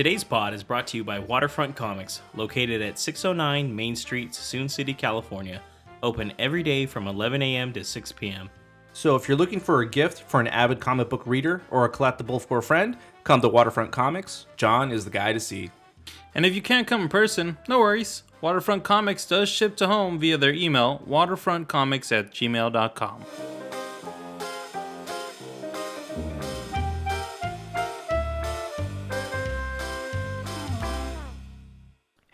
Today's pod is brought to you by Waterfront Comics, located at 609 Main Street, Suisun City, California. Open every day from 11 a.m. to 6 p.m. So if you're looking for a gift for an avid comic book reader or a collectible for a friend, come to Waterfront Comics. John is the guy to see. And if you can't come in person, no worries. Waterfront Comics does ship to home via their email, waterfrontcomics at gmail.com.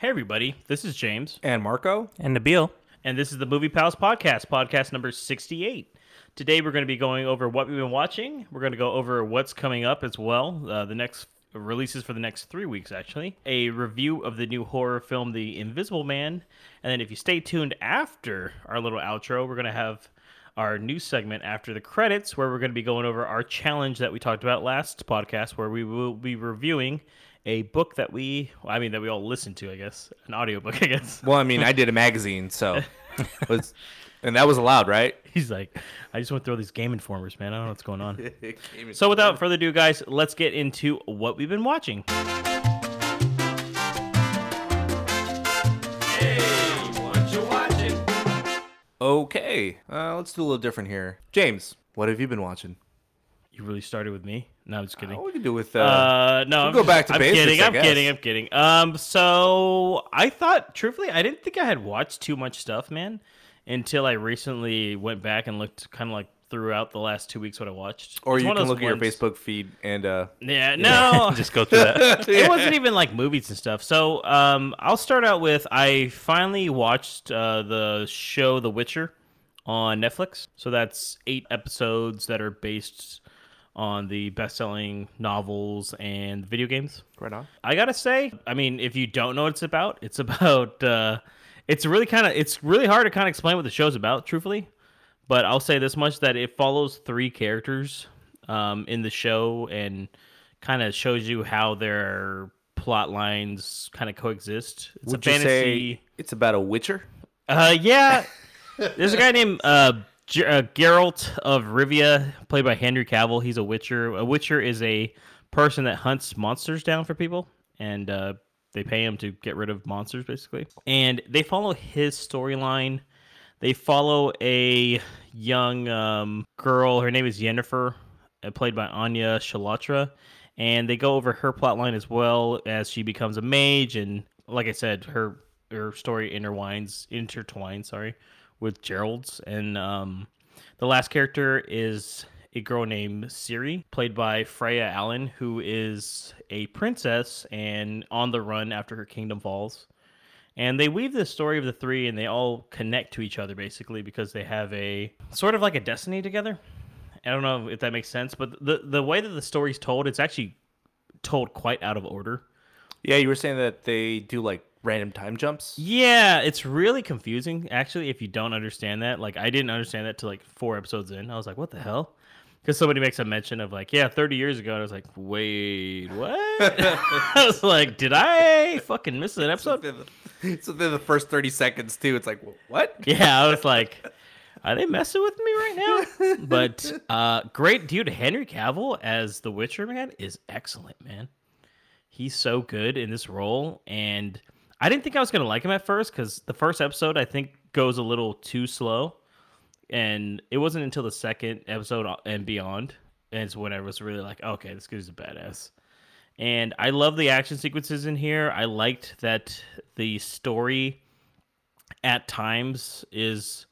Hey, everybody, this is James, And Marco? And Nabil. and this is the Movie Pals Podcast, podcast number 68. Today, we're going to be going over what we've been watching. We're going to go over what's coming up as well, uh, the next releases for the next three weeks, actually. A review of the new horror film, The Invisible Man. And then, if you stay tuned after our little outro, we're going to have our new segment after the credits, where we're going to be going over our challenge that we talked about last podcast, where we will be reviewing a book that we, I mean, that we all listened to, I guess, an audiobook, I guess. Well, I mean, I did a magazine, so was, and that was allowed, right? He's like, I just want to throw these game informers, man. I don't know what's going on. so, without further ado, guys, let's get into what we've been watching. Okay, uh, let's do a little different here. James, what have you been watching? You really started with me? No, I'm just kidding. Oh, we can do with. Uh, Uh, no, we'll go just- back to I'm basics, Kidding, I'm kidding. I'm kidding. Um, so I thought, truthfully, I didn't think I had watched too much stuff, man, until I recently went back and looked kind of like throughout the last two weeks what I watched. or you can look at your Facebook feed and. Uh, Yeah, no, Just go through that. it wasn't even like movies and stuff. So um, I'll start out with I finally watched uh, the show The Witcher on Netflix. So that's eight episodes that are based on the best-selling novels and video games. right on. I gotta say, I mean, if you don't know what it's about, it's about. Uh, it's really kind of. It's really hard to kind of explain what the show's about, truthfully. But I'll say this much: that it follows three characters um, in the show and kind of shows you how their plot lines kind of coexist. It's Would a you fantasy. say it's about a Witcher? Uh, yeah. There's a guy named uh, G- uh, Geralt of Rivia, played by Henry Cavill. He's a Witcher. A Witcher is a person that hunts monsters down for people, and uh, they pay him to get rid of monsters, basically. And they follow his storyline. They follow a young um, girl. Her name is Yennefer, uh, played by Anya Chalotra. And they go over her plotline as well as she becomes a mage. And like I said, her her story intertwines, intertwines, sorry, with Geralt's. And um, the last character is a girl named Ciri, played by Freya Allan, who is a princess and on the run after her kingdom falls. And they weave the story of the three and they all connect to each other basically because they have a sort of like a destiny together. I don't know if that makes sense, but the the way that the story's told, it's actually told quite out of order. Yeah, you were saying that they do like random time jumps. Yeah, it's really confusing actually if you don't understand that. Like I didn't understand that till like four episodes in. I was like, what the hell? Because somebody makes a mention of like, yeah, 30 years ago. And I was like, wait, what? I was like, did I fucking miss an episode? Within the, so then the first thirty seconds too. It's like what? Yeah, I was like, are they messing with me right now? But uh great dude, Henry Cavill as the Witcher man is excellent, man. He's so good in this role, and I didn't think I was gonna like him at first because the first episode I think goes a little too slow, and it wasn't until the second episode uh, and beyond, and it's when I was really like, okay, this guy's a badass. And I love the action sequences in here. I liked that the story at times is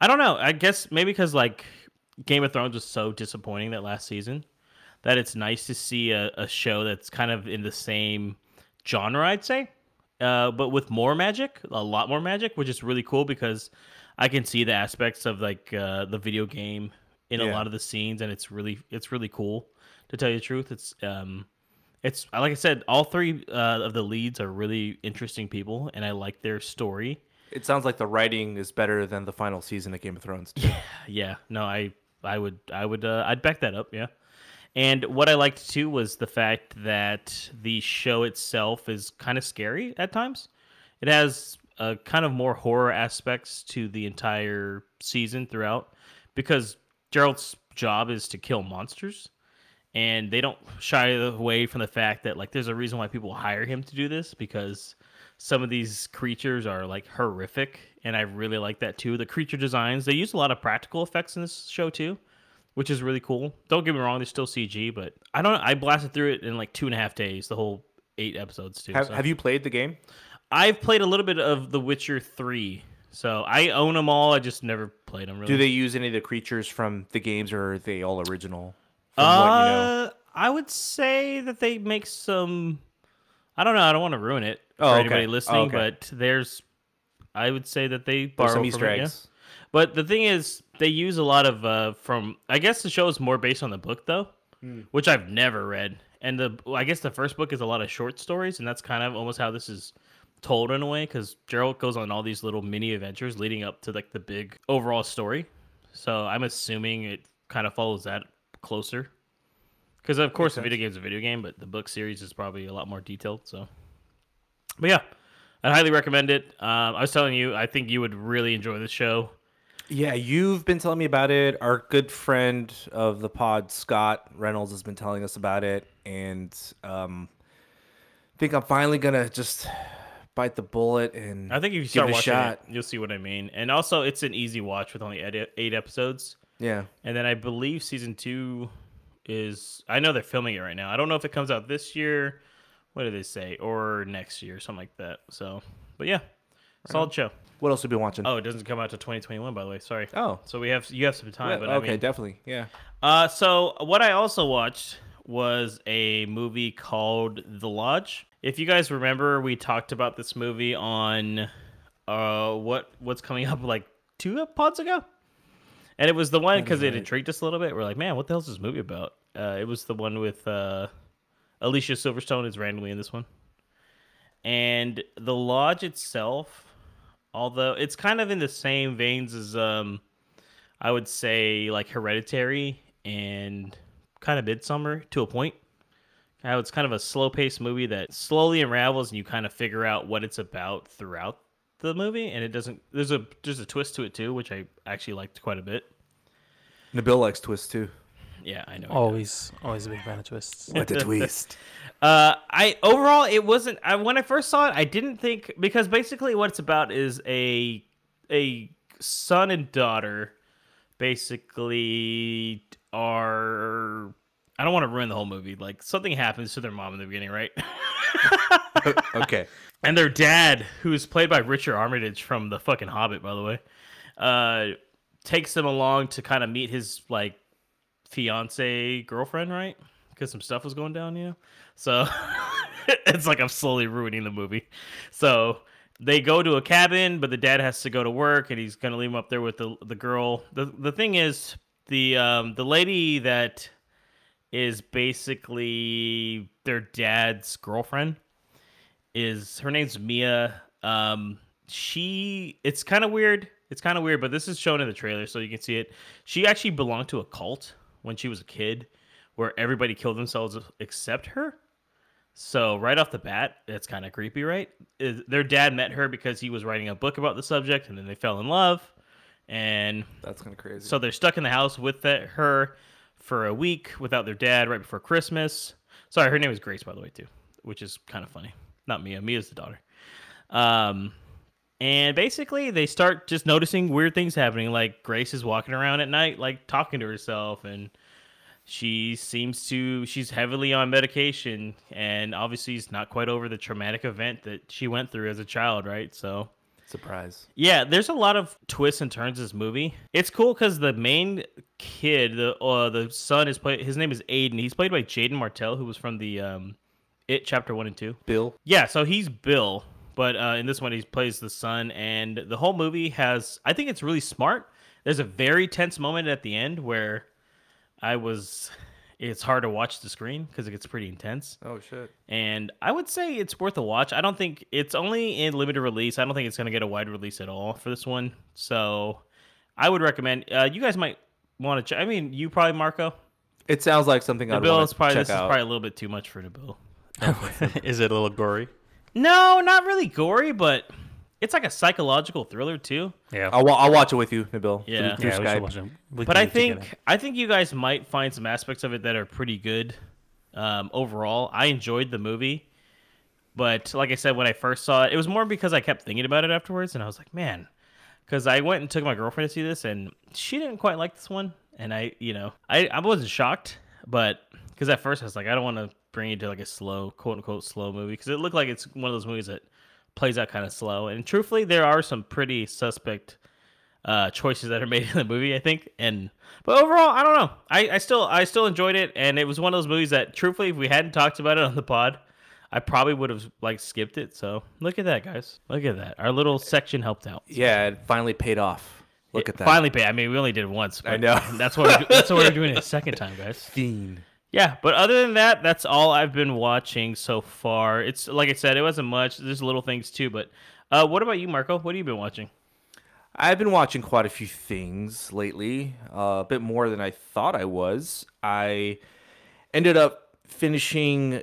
I don't know. I guess maybe because like Game of Thrones was so disappointing that last season that it's nice to see a, a show that's kind of in the same genre, I'd say, uh, but with more magic, a lot more magic, which is really cool because I can see the aspects of like uh, the video game in a lot of the scenes, and it's really it's really cool to tell you the truth. It's um, it's like I said, all three uh, of the leads are really interesting people, and I like their story. It sounds like the writing is better than the final season of Game of Thrones. too. Yeah, no, I I would I would uh, I'd back that up. Yeah, and what I liked too was the fact that the show itself is kind of scary at times. It has uh, kind of more horror aspects to the entire season throughout because Geralt's job is to kill monsters, and they don't shy away from the fact that like there's a reason why people hire him to do this because some of these creatures are like horrific, and I really like that too. The creature designs they use a lot of practical effects in this show too, which is really cool. Don't get me wrong, there's still CG, but I don't. I blasted through it in like two and a half days, the whole eight episodes too. Have, so. have you played the game? I've played a little bit of The Witcher Three, so I own them all. I just never played them. Really. Do they use any of the creatures from the games, or are they all original? What you know. Uh, I would say that they make some. I don't know. I don't want to ruin it Oh, for okay. anybody Oh, listening, okay. but there's. I would say that they borrow some from Easter it, yeah. But the thing is, they use a lot of uh, from. I guess the show is more based on the book though, Hmm. which I've never read. And the I guess the first book is a lot of short stories, and that's kind of almost how this is told in a way because Geralt goes on all these little mini adventures leading up to like the big overall story. So I'm assuming it kind of follows that closer. Because of course the video game's a video game, but the book series is probably a lot more detailed. So, but yeah, I highly recommend it. Um, I was telling you, I think you would really enjoy the show. Yeah, you've been telling me about it. Our good friend of the pod, Scott Reynolds, has been telling us about it, and um, I think I'm finally gonna just bite the bullet and I think if you start watching shot. it, you'll see what I mean. And also, it's an easy watch with only eight, eight episodes. Yeah, And then I believe season two is. I know they're filming it right now. I don't know if it comes out this year. What did they say? Or next year, something like that. So, but yeah, solid show. What else have you been watching? Oh, it doesn't come out to 2021, by the way. Sorry. Oh. So we have you have some time, Yeah, but okay, I mean, definitely. Yeah, uh, so what I also watched was a movie called The Lodge. If you guys remember, we talked about this movie on uh what what's coming up like two pods ago, and it was the one because it intrigued us a little bit. We're like, man, what the hell's this movie about? Uh, it was the one with uh, Alicia Silverstone is randomly in this one, and The Lodge itself, although it's kind of in the same veins as um. I would say like Hereditary and kind of Midsommar to a point. How it's kind of a slow paced movie that slowly unravels and you kind of figure out what it's about throughout the movie and it doesn't there's a there's a twist to it too, which I actually liked quite a bit. Nabil likes twists too. Yeah, I know. Always, always a big fan of twists. What a twist! Uh, I overall it wasn't. I, when I first saw it, I didn't think because basically what it's about is a a son and daughter basically are. I don't want to ruin the whole movie. Like something happens to their mom in the beginning, right? okay, and their dad, who is played by Richard Armitage from the fucking Hobbit, by the way, uh, takes them along to kind of meet his like fiance girlfriend, right? Because some stuff was going down, you know. So it's like I'm slowly ruining the movie. So they go to a cabin, but the dad has to go to work, and he's gonna leave him up there with the the girl. the The thing is, the um the lady that is basically their dad's girlfriend is her name's Mia. Um, she it's kind of weird. It's kind of weird, but this is shown in the trailer, so you can see it. She actually belonged to a cult when she was a kid, where everybody killed themselves except her. So right off the bat, it's kind of creepy, right? Is- Their dad met her because he was writing a book about the subject, and then they fell in love, and that's kind of crazy. so they're stuck in the house with the, her for a week without their dad right before Christmas. Sorry, her name is Grace, by the way, too, which is kind of funny. Not Mia. Mia's the daughter. Um, and basically, they start just noticing weird things happening. Like Grace is walking around at night, like talking to herself, and she seems to she's heavily on medication, and obviously, is not quite over the traumatic event that she went through as a child, right? So. Surprise. Yeah, there's a lot of twists and turns in this movie. It's cool because the main kid, the uh, the son, is played. His name is Aiden. He's played by Jaeden Martell, who was from the um, It Chapter One and Two. Bill. Yeah, so he's Bill, but uh, in this one he plays the son, and the whole movie has. I think it's really smart. There's a very tense moment at the end where I was. It's hard to watch the screen because it gets pretty intense Oh shit. and I would say it's worth a watch. I don't think it's only in limited release. I don't think it's going to get a wide release at all for this one. So I would recommend. Uh, you guys might want to check. I mean, you probably Marco. It sounds like something The I'd bill want is to probably check this is probably a little bit too much for the bill. Is it a little gory? No, not really gory, but it's like a psychological thriller too. Yeah. I'll, I'll watch it with you, Nabil. Yeah. through yeah, we Skype. should watch them. We but I do it together. think I think you guys might find some aspects of it that are pretty good. Um, overall, I enjoyed the movie, but like I said, when I first saw it, it was more because I kept thinking about it afterwards, and I was like, man, because I went and took my girlfriend to see this, and she didn't quite like this one, and I, you know, I I wasn't shocked, but because at first I was like, I don't want to bring you to like a slow, quote unquote, slow movie, because it looked like it's one of those movies that plays out kind of slow, and truthfully, there are some pretty suspect uh, choices that are made in the movie, I think. And but overall, I don't know. I, I still I still enjoyed it, and it was one of those movies that, truthfully, if we hadn't talked about it on the pod, I probably would have like skipped it. So look at that, guys. Look at that. Our little section helped out. Yeah, it finally paid off. Look It at that. Finally, pay. I mean, we only did it once. I but know. That's what we're, that's what we're doing it a second time, guys. Fiend. Yeah, but other than that, that's all I've been watching so far. It's like I said, it wasn't much. There's little things too, but uh, what about you, Marco? What have you been watching? I've been watching quite a few things lately, uh, a bit more than I thought I was. I ended up finishing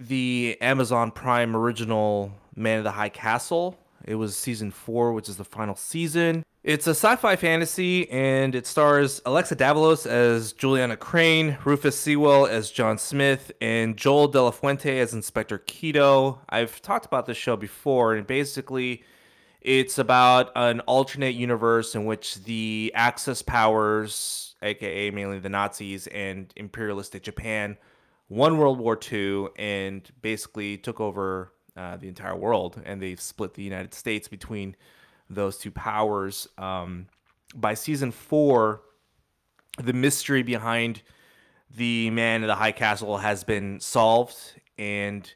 the Amazon Prime original Man of the High Castle. It was season four, which is the final season. It's a sci fi fantasy, and it stars Alexa Davalos as Juliana Crane, Rufus Sewell as John Smith, and Joel De La Fuente as Inspector Kido. I've talked about this show before, and basically, it's about an alternate universe in which the Axis powers, aka mainly the Nazis and imperialistic Japan, won World War II and basically took over uh, the entire world. And they've split the United States between those two powers. Um, by season four, the mystery behind the man in the high castle has been solved and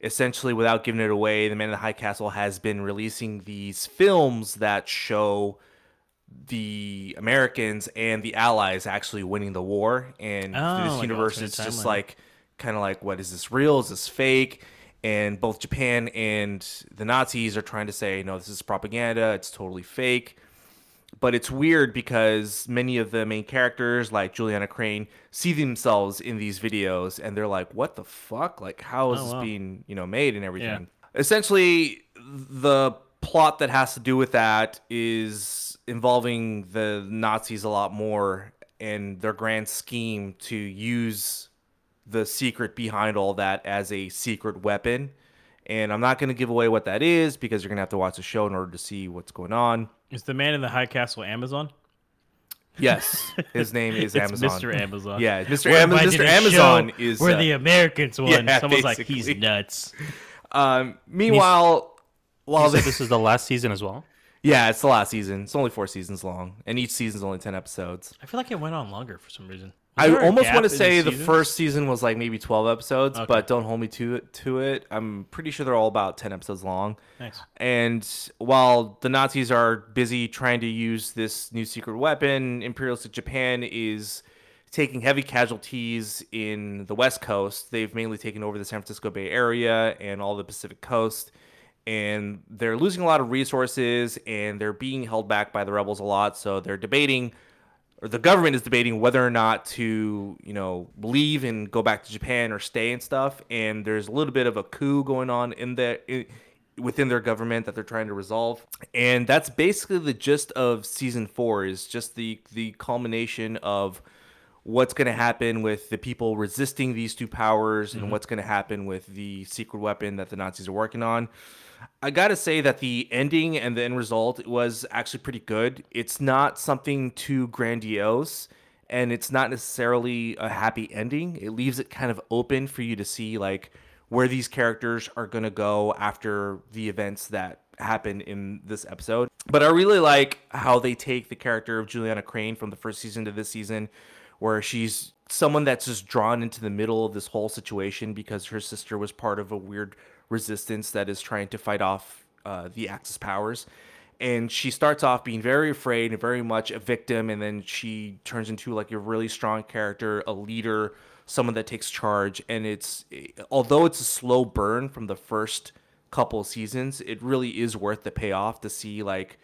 essentially without giving it away the man in the high castle has been releasing these films that show the americans and the allies actually winning the war and Oh, this universe it's just like kind of like what is this real? Is this fake and both japan and the nazis are trying to say no this is propaganda it's totally fake but it's weird because many of the main characters like Juliana Crane see themselves in these videos and they're like what the fuck like how is Oh, this wow. being you know made and everything Yeah. essentially the plot that has to do with that is involving the Nazis a lot more and their grand scheme to use the secret behind all that as a secret weapon and I'm not going to give away what that is because you're going to have to watch the show in order to see what's going on. Is the man in the high castle Amazon? Yes, his name is Amazon. Mr. Amazon. Yeah, Mr. We're Am- Mr. Amazon show is. where uh, the Americans won. yeah, Someone's like, he's nuts. um, meanwhile, while So the, this is the last season as well. yeah, it's the last season. It's only four seasons long, and each season's only ten episodes. I feel like it went on longer for some reason. I almost want to say the seasons? first season was like maybe twelve episodes, Okay. but don't hold me to it. To it, I'm pretty sure they're all about ten episodes long. Nice. And while the Nazis are busy trying to use this new secret weapon, imperialistic Japan is taking heavy casualties in the West Coast. They've mainly taken over the San Francisco Bay Area and all the Pacific Coast. And they're losing a lot of resources and they're being held back by the rebels a lot. So they're debating, or the government is debating whether or not to, you know, leave and go back to Japan or stay and stuff. And there's a little bit of a coup going on in the. In, within their government that they're trying to resolve and that's basically the gist of season four is just the the culmination of what's going to happen with the people resisting these two powers and mm-hmm. what's going to happen with the secret weapon that the nazis are working on i gotta say that the ending and the end result was actually pretty good it's not something too grandiose and it's not necessarily a happy ending it leaves it kind of open for you to see like where these characters are to go after the events that happen in this episode. But I really like how they take the character of Juliana Crane from the first season to this season, where she's someone that's just drawn into the middle of this whole situation because her sister was part of a weird resistance that is trying to fight off uh, the Axis powers. And she starts off being very afraid and very much a victim, and then she turns into like a really strong character, a leader, someone that takes charge. And it's although it's a slow burn from the first couple seasons, it really is worth the payoff to see like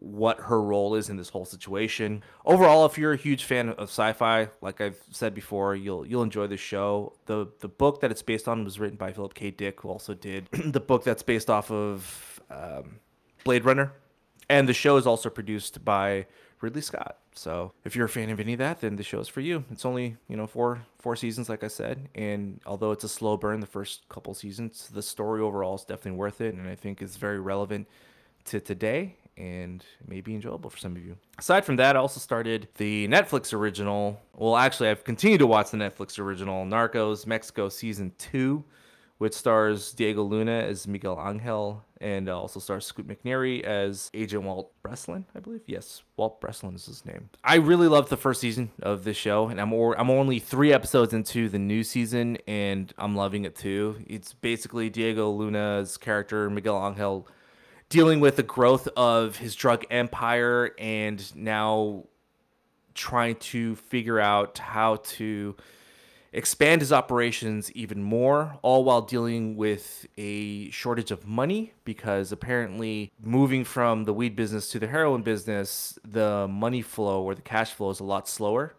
what her role is in this whole situation. Overall, if you're a huge fan of sci-fi, like I've said before, you'll you'll enjoy the show. the The book that it's based on was written by Philip K. Dick, who also did the book that's based off of um, Blade Runner, and the show is also produced by Ridley Scott. So if you're a fan of any of that, then the show is for you. It's only you know four four seasons, like I said, and although it's a slow burn the first couple seasons, the story overall is definitely worth it, and I think it's very relevant to today and may be enjoyable for some of you. Aside from that, I also started the Netflix original. Well, actually, I've continued to watch the Netflix original Narcos Mexico season two, which stars Diego Luna as Miguel Angel and uh, also stars Scoot McNairy as Agent Walt Breslin, I believe. Yes, Walt Breslin is his name. I really loved the first season of this show, and I'm or, I'm only three episodes into the new season, and I'm loving it too. It's basically Diego Luna's character Miguel Angel dealing with the growth of his drug empire and now trying to figure out how to expand his operations even more, all while dealing with a shortage of money because apparently moving from the weed business to the heroin business, the money flow or the cash flow is a lot slower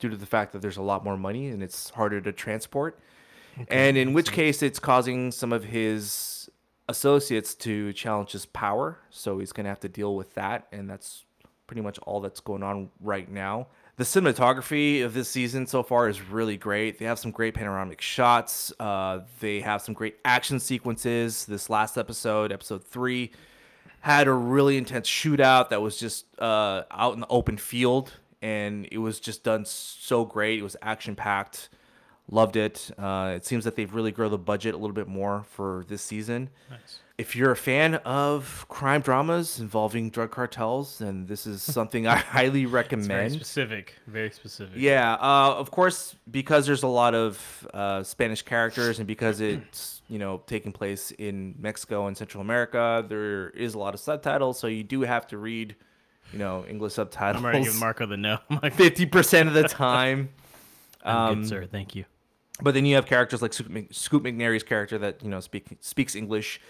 due to the fact that there's a lot more money and it's harder to transport. And in which case, it's causing some of his associates to challenge his power. So he's going to have to deal with that. And that's pretty much all that's going on right now. The cinematography of this season so far is really great. They have some great panoramic shots. Uh, they have some great action sequences. This last episode, episode three, had a really intense shootout that was just uh, out in the open field. And it was just done so great. It was action packed. Loved it. Uh, it seems that they've really grown the budget a little bit more for this season. Nice. If you're a fan of crime dramas involving drug cartels, then this is something I highly recommend. Very specific. Very specific. Yeah, uh, of course, because there's a lot of uh, Spanish characters, and because it's you know taking place in Mexico and Central America, there is a lot of subtitles, so you do have to read, you know, English subtitles. I'm already giving Marco the no. Fifty percent of the time. I'm Um, good, sir. Thank you. But then you have characters like Scoot, Mc, McNairy's character that you know speak, speaks English.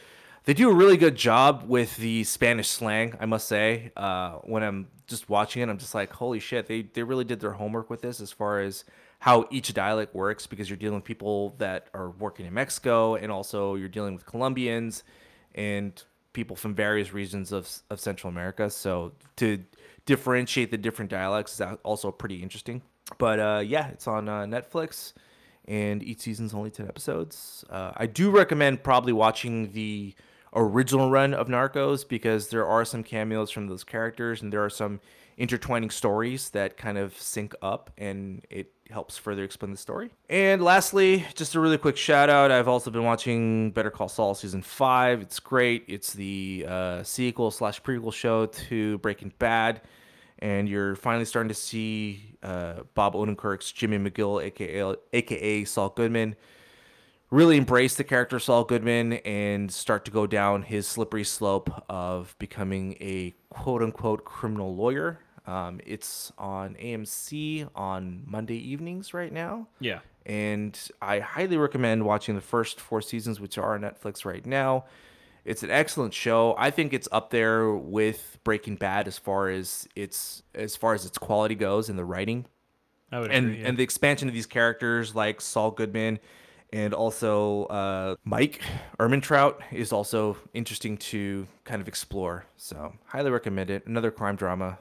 They do a really good job with the Spanish slang, I must say. Uh, when I'm just watching it, I'm just like, holy shit! They they really did their homework with this as far as how each dialect works because you're dealing with people that are working in Mexico and also you're dealing with Colombians and people from various regions of of Central America. So to differentiate the different dialects is also pretty interesting. But uh, yeah, it's on uh, Netflix and each season's only 10 episodes. Uh, I do recommend probably watching the original run of Narcos because there are some cameos from those characters and there are some intertwining stories that kind of sync up and it helps further explain the story. And lastly, just a really quick shout out. I've also been watching Better Call Saul season five. It's great. It's the uh, sequel slash prequel show to Breaking Bad and you're finally starting to see uh, Bob Odenkirk's Jimmy McGill, aka aka Saul Goodman, really embrace the character Saul Goodman and start to go down his slippery slope of becoming a quote unquote criminal lawyer. Um, it's on AMC on Monday evenings right now. Yeah. And I highly recommend watching the first four seasons, which are on Netflix right now. It's an excellent show. I think it's up there with Breaking Bad as far as its as far as its quality goes and the writing I would and agree. yeah. and the expansion of these characters like Saul Goodman and also uh, Mike Ehrmantraut is also interesting to kind of explore. So highly recommend it. Another crime drama.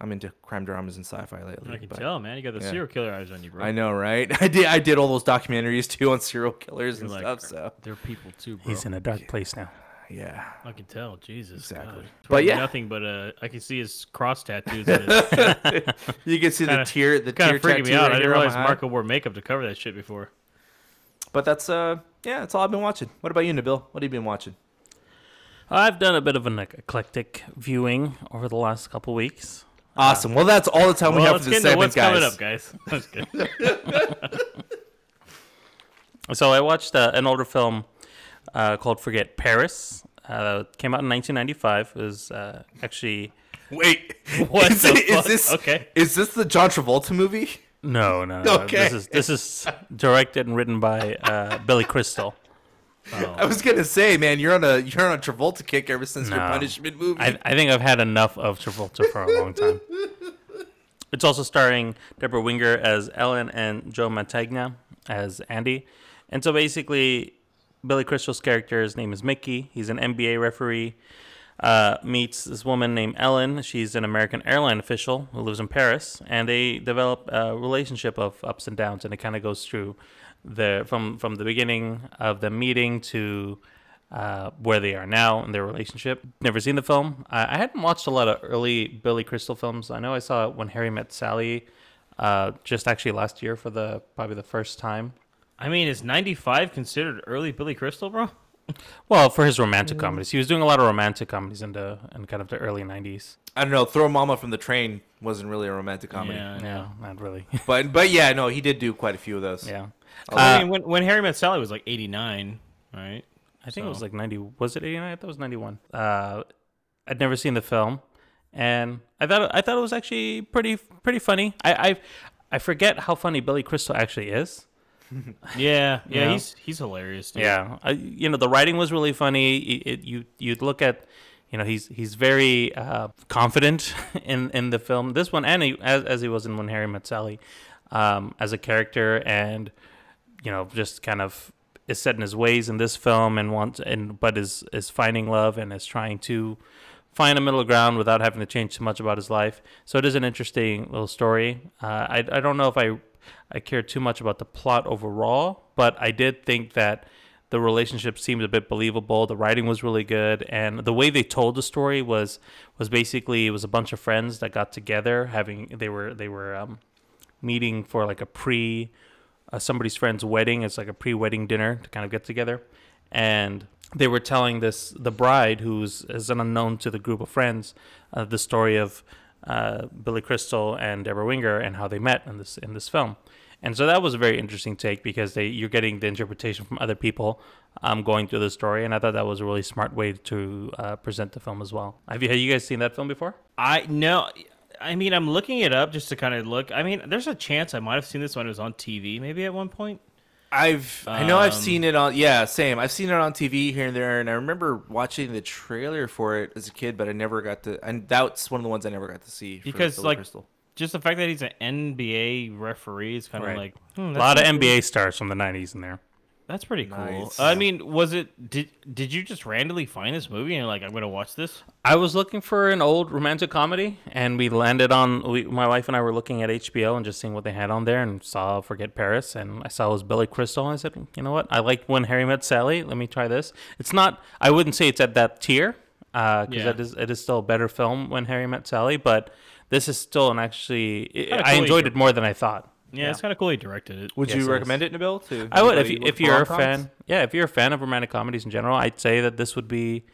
I'm into crime dramas and sci-fi lately. I can but- tell, man. You got the yeah. serial killer eyes on you, bro. I know, right? I did. I did all those documentaries too on serial killers You're and like, stuff. So They're people too, bro. He's in a dark place now. yeah, I can tell. Jesus. Exactly. God. But yeah. Nothing but uh, I can see his cross tattoos. his- you can see Kinda- the tear, the kind of freaking me out. right I didn't here on my realize. Marco wore makeup to cover that shit before. But that's uh, yeah, that's all I've been watching. What about you, Nabil? What have you been watching? I've done a bit of an eclectic viewing over the last couple weeks. Awesome. Well, that's all the time we have let's for get this into segment, what's guys. coming up, guys. So I watched uh, an older film uh, called Forget Paris. Uh, it came out in 1995. It was uh, actually Wait, What is, the it- is fuck? this Okay. Is this the John Travolta movie? no, no, no. Okay. This is this is directed and written by uh, Billy Crystal. I was gonna say, man, you're on a you're on a Travolta kick ever since your Punishment movie. I, I think I've had enough of Travolta for a long time. It's also starring Debra Winger as Ellen and Joe Mantegna as Andy. And so basically, Billy Crystal's character's name is Mickey. He's an NBA referee. Uh, meets this woman named Ellen. She's an American airline official who lives in Paris, and they develop a relationship of ups and downs, and it kind of goes through the from from the beginning of the meeting to uh, where they are now in their relationship. Never seen the film. I, I hadn't watched a lot of early Billy Crystal films. I know I saw it when Harry Met Sally, uh, just actually last year for the probably the first time. I mean, is '95 considered early Billy Crystal, bro? Well, for his romantic comedies, he was doing a lot of romantic comedies in the in kind of the early '90s. I don't know. Throw Mama from the Train wasn't really a romantic comedy, Yeah, Yeah, not really. but but yeah, no, he did do quite a few of those. yeah, I Uh, mean, when, when Harry Met Sally was like '89, right? I think it was like 90. Was it 89? I thought it was 91. Uh, I'd never seen the film, and I thought I thought it was actually pretty pretty funny. I I, I forget how funny Billy Crystal actually is. Yeah, yeah, Yeah. he's he's hilarious. Dude. Yeah, I, you know the writing was really funny. It, it, you you'd look at, you know, he's he's very uh, confident in in the film. This one, and he, as as he was in When Harry Met Sally, um, as a character, and you know, just kind of is set in his ways in this film, and wants and but is is finding love and is trying to find a middle ground without having to change too much about his life. So it is an interesting little story. Uh, I I don't know if I I care too much about the plot overall, but I did think that the relationship seemed a bit believable. The writing was really good, and the way they told the story was was basically it was a bunch of friends that got together, having they were they were um, meeting for like a pre uh, somebody's friend's wedding. It's like a pre-wedding dinner to kind of get together, and they were telling this the bride, who's is an unknown to the group of friends, uh, the story of uh, Billy Crystal and Debra Winger and how they met in this in this film. And so that was a very interesting take because they you're getting the interpretation from other people um, going through the story, and I thought that was a really smart way to uh, present the film as well. Have you, have you guys seen that film before? I no. I mean, I'm looking it up just to kind of look. I mean, there's a chance I might have seen this when it was on TV, maybe at one point. I've I know I've Um, seen it on yeah same I've seen it on TV here and there and I remember watching the trailer for it as a kid but I never got to and that's one of the ones I never got to see Because, Billy like, Crystal. Just the fact that he's an NBA referee is kind of Right. like hmm, A lot of cool. NBA stars from the '90s in there. That's pretty cool. Nice. I mean, was it? Did Did you just randomly find this movie and you're like, I'm gonna watch this? I was looking for an old romantic comedy, and we landed on. We, my wife and I were looking at HBO and just seeing what they had on there, and saw Forget Paris, and I saw it was Billy Crystal. And I said, you know what? I like When Harry Met Sally. Let me try this. It's not. I wouldn't say it's at that tier, uh, because Yeah. it is. It is still a better film When Harry Met Sally, but this is still an actually. Kinda I enjoyed it more than I thought. Yeah, it's kind of cool he directed it. Would Yes, you recommend it, Nabil? To I would if you, if you're a rom-coms? fan. Yeah, if you're a fan of romantic comedies in general, I'd say that this would be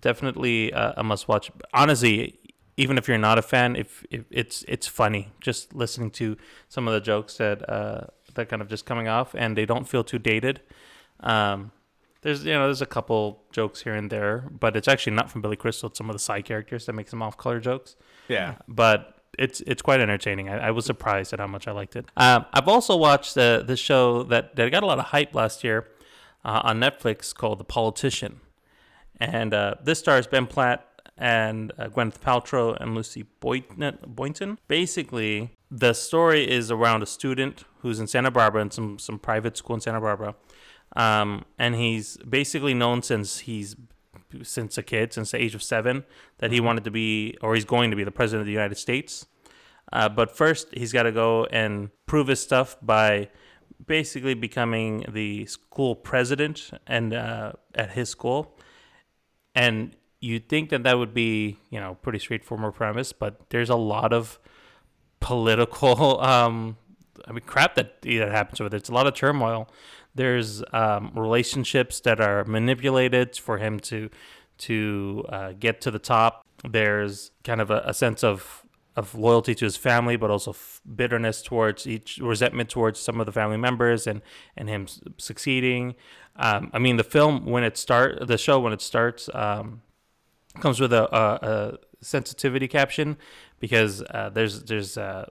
definitely a, a must watch. Honestly, even if you're not a fan, if, if it's it's funny just listening to some of the jokes that uh, that kind of just coming off, and they don't feel too dated. Um, there's you know there's a couple jokes here and there, but it's actually not from Billy Crystal. It's some of the side characters that make some off color jokes Yeah. but it's it's quite entertaining. I, I was surprised at how much I liked it. Um, I've also watched the the show that, that got a lot of hype last year uh, on Netflix called The Politician, and uh, this stars Ben Platt and uh, Gwyneth Paltrow and Lucy Boynton. Boynton. Basically, the story is around a student who's in Santa Barbara in some some private school in Santa Barbara, um, and he's basically known since he's since a kid, since the age of seven, that he wanted to be, or he's going to be, the president of the United States. Uh, but first, he's got to go and prove his stuff by basically becoming the school president and uh, at his school. And you'd think that that would be, you know, pretty straightforward premise, but there's a lot of political, um, I mean, crap that that happens with it. It's a lot of turmoil. There's um, relationships that are manipulated for him to to uh, get to the top. There's kind of a, a sense of of loyalty to his family, but also f- bitterness towards each, resentment towards some of the family members, and and him succeeding. Um, I mean, the film when it start, the show when it starts, um, comes with a, a, a sensitivity caption because uh, there's there's uh,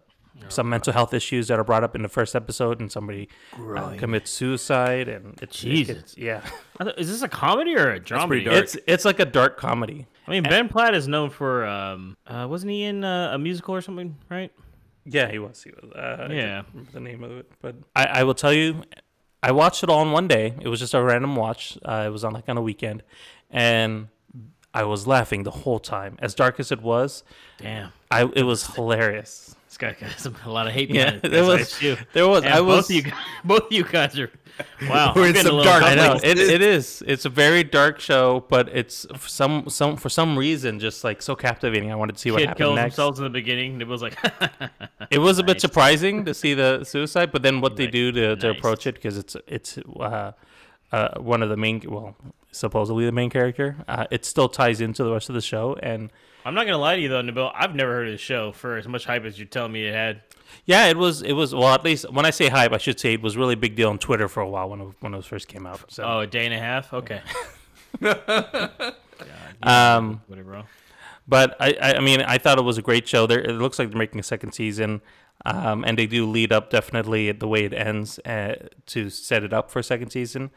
some mental health issues that are brought up in the first episode, and somebody uh, commits suicide, and it's Jesus. it's- yeah, I thought- Is this a comedy or a drama? pretty dark. it's it's like a dark comedy. I mean, Ben Platt is known for um, uh, wasn't he in uh, a musical or something, right? Yeah, he was. He was. Uh, I Yeah. can't remember the name of it, but I, I will tell you, I watched it all in one day. It was just a random watch. Uh, it was on like on a weekend, and I was laughing the whole time. As dark as it was, Damn. I it was hilarious. This guy got some, a lot of hate Yeah, behind it. there was- there was- I both was- of you, guys- both you guys are. Wow, We're in some dark I know it, it is. It's a very dark show, but it's for some some for some reason just like so captivating. I wanted to see what Kid happened kills next. themselves in the beginning. It was like, It was a bit surprising to see the suicide, but then what they do to, to Nice. approach it because it's it's uh, uh, one of the main well supposedly the main character. Uh, it still ties into the rest of the show, and I'm not gonna lie to you though, Nabil. I've never heard of the show for as much hype as you're telling me it had. yeah, it was it was well at least when I say hype, I should say it was really big deal on Twitter for a while when it, when it first came out. So Oh, a day and a half. Okay. um, Whatever. But I, I, I mean, I thought it was a great show. There, it looks like they're making a second season, um, and they do lead up definitely the way it ends uh, to set it up for a second season.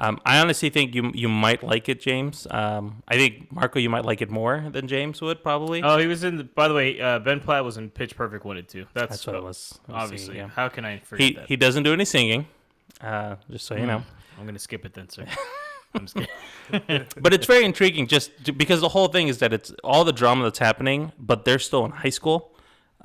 Um, I honestly think you you might like it, James. Um, I think Marco, you might like it more than James would probably. Oh, he was in. The, by the way, uh, Ben Platt was in Pitch Perfect one and two. That's, That's what it was. Obviously, yeah. how can I forget He that? he doesn't do any singing, uh, just so you know. I'm gonna skip it then, sir. I'm just kidding. but it's very intriguing just because the whole thing is that it's all the drama that's happening, but they're still in high school.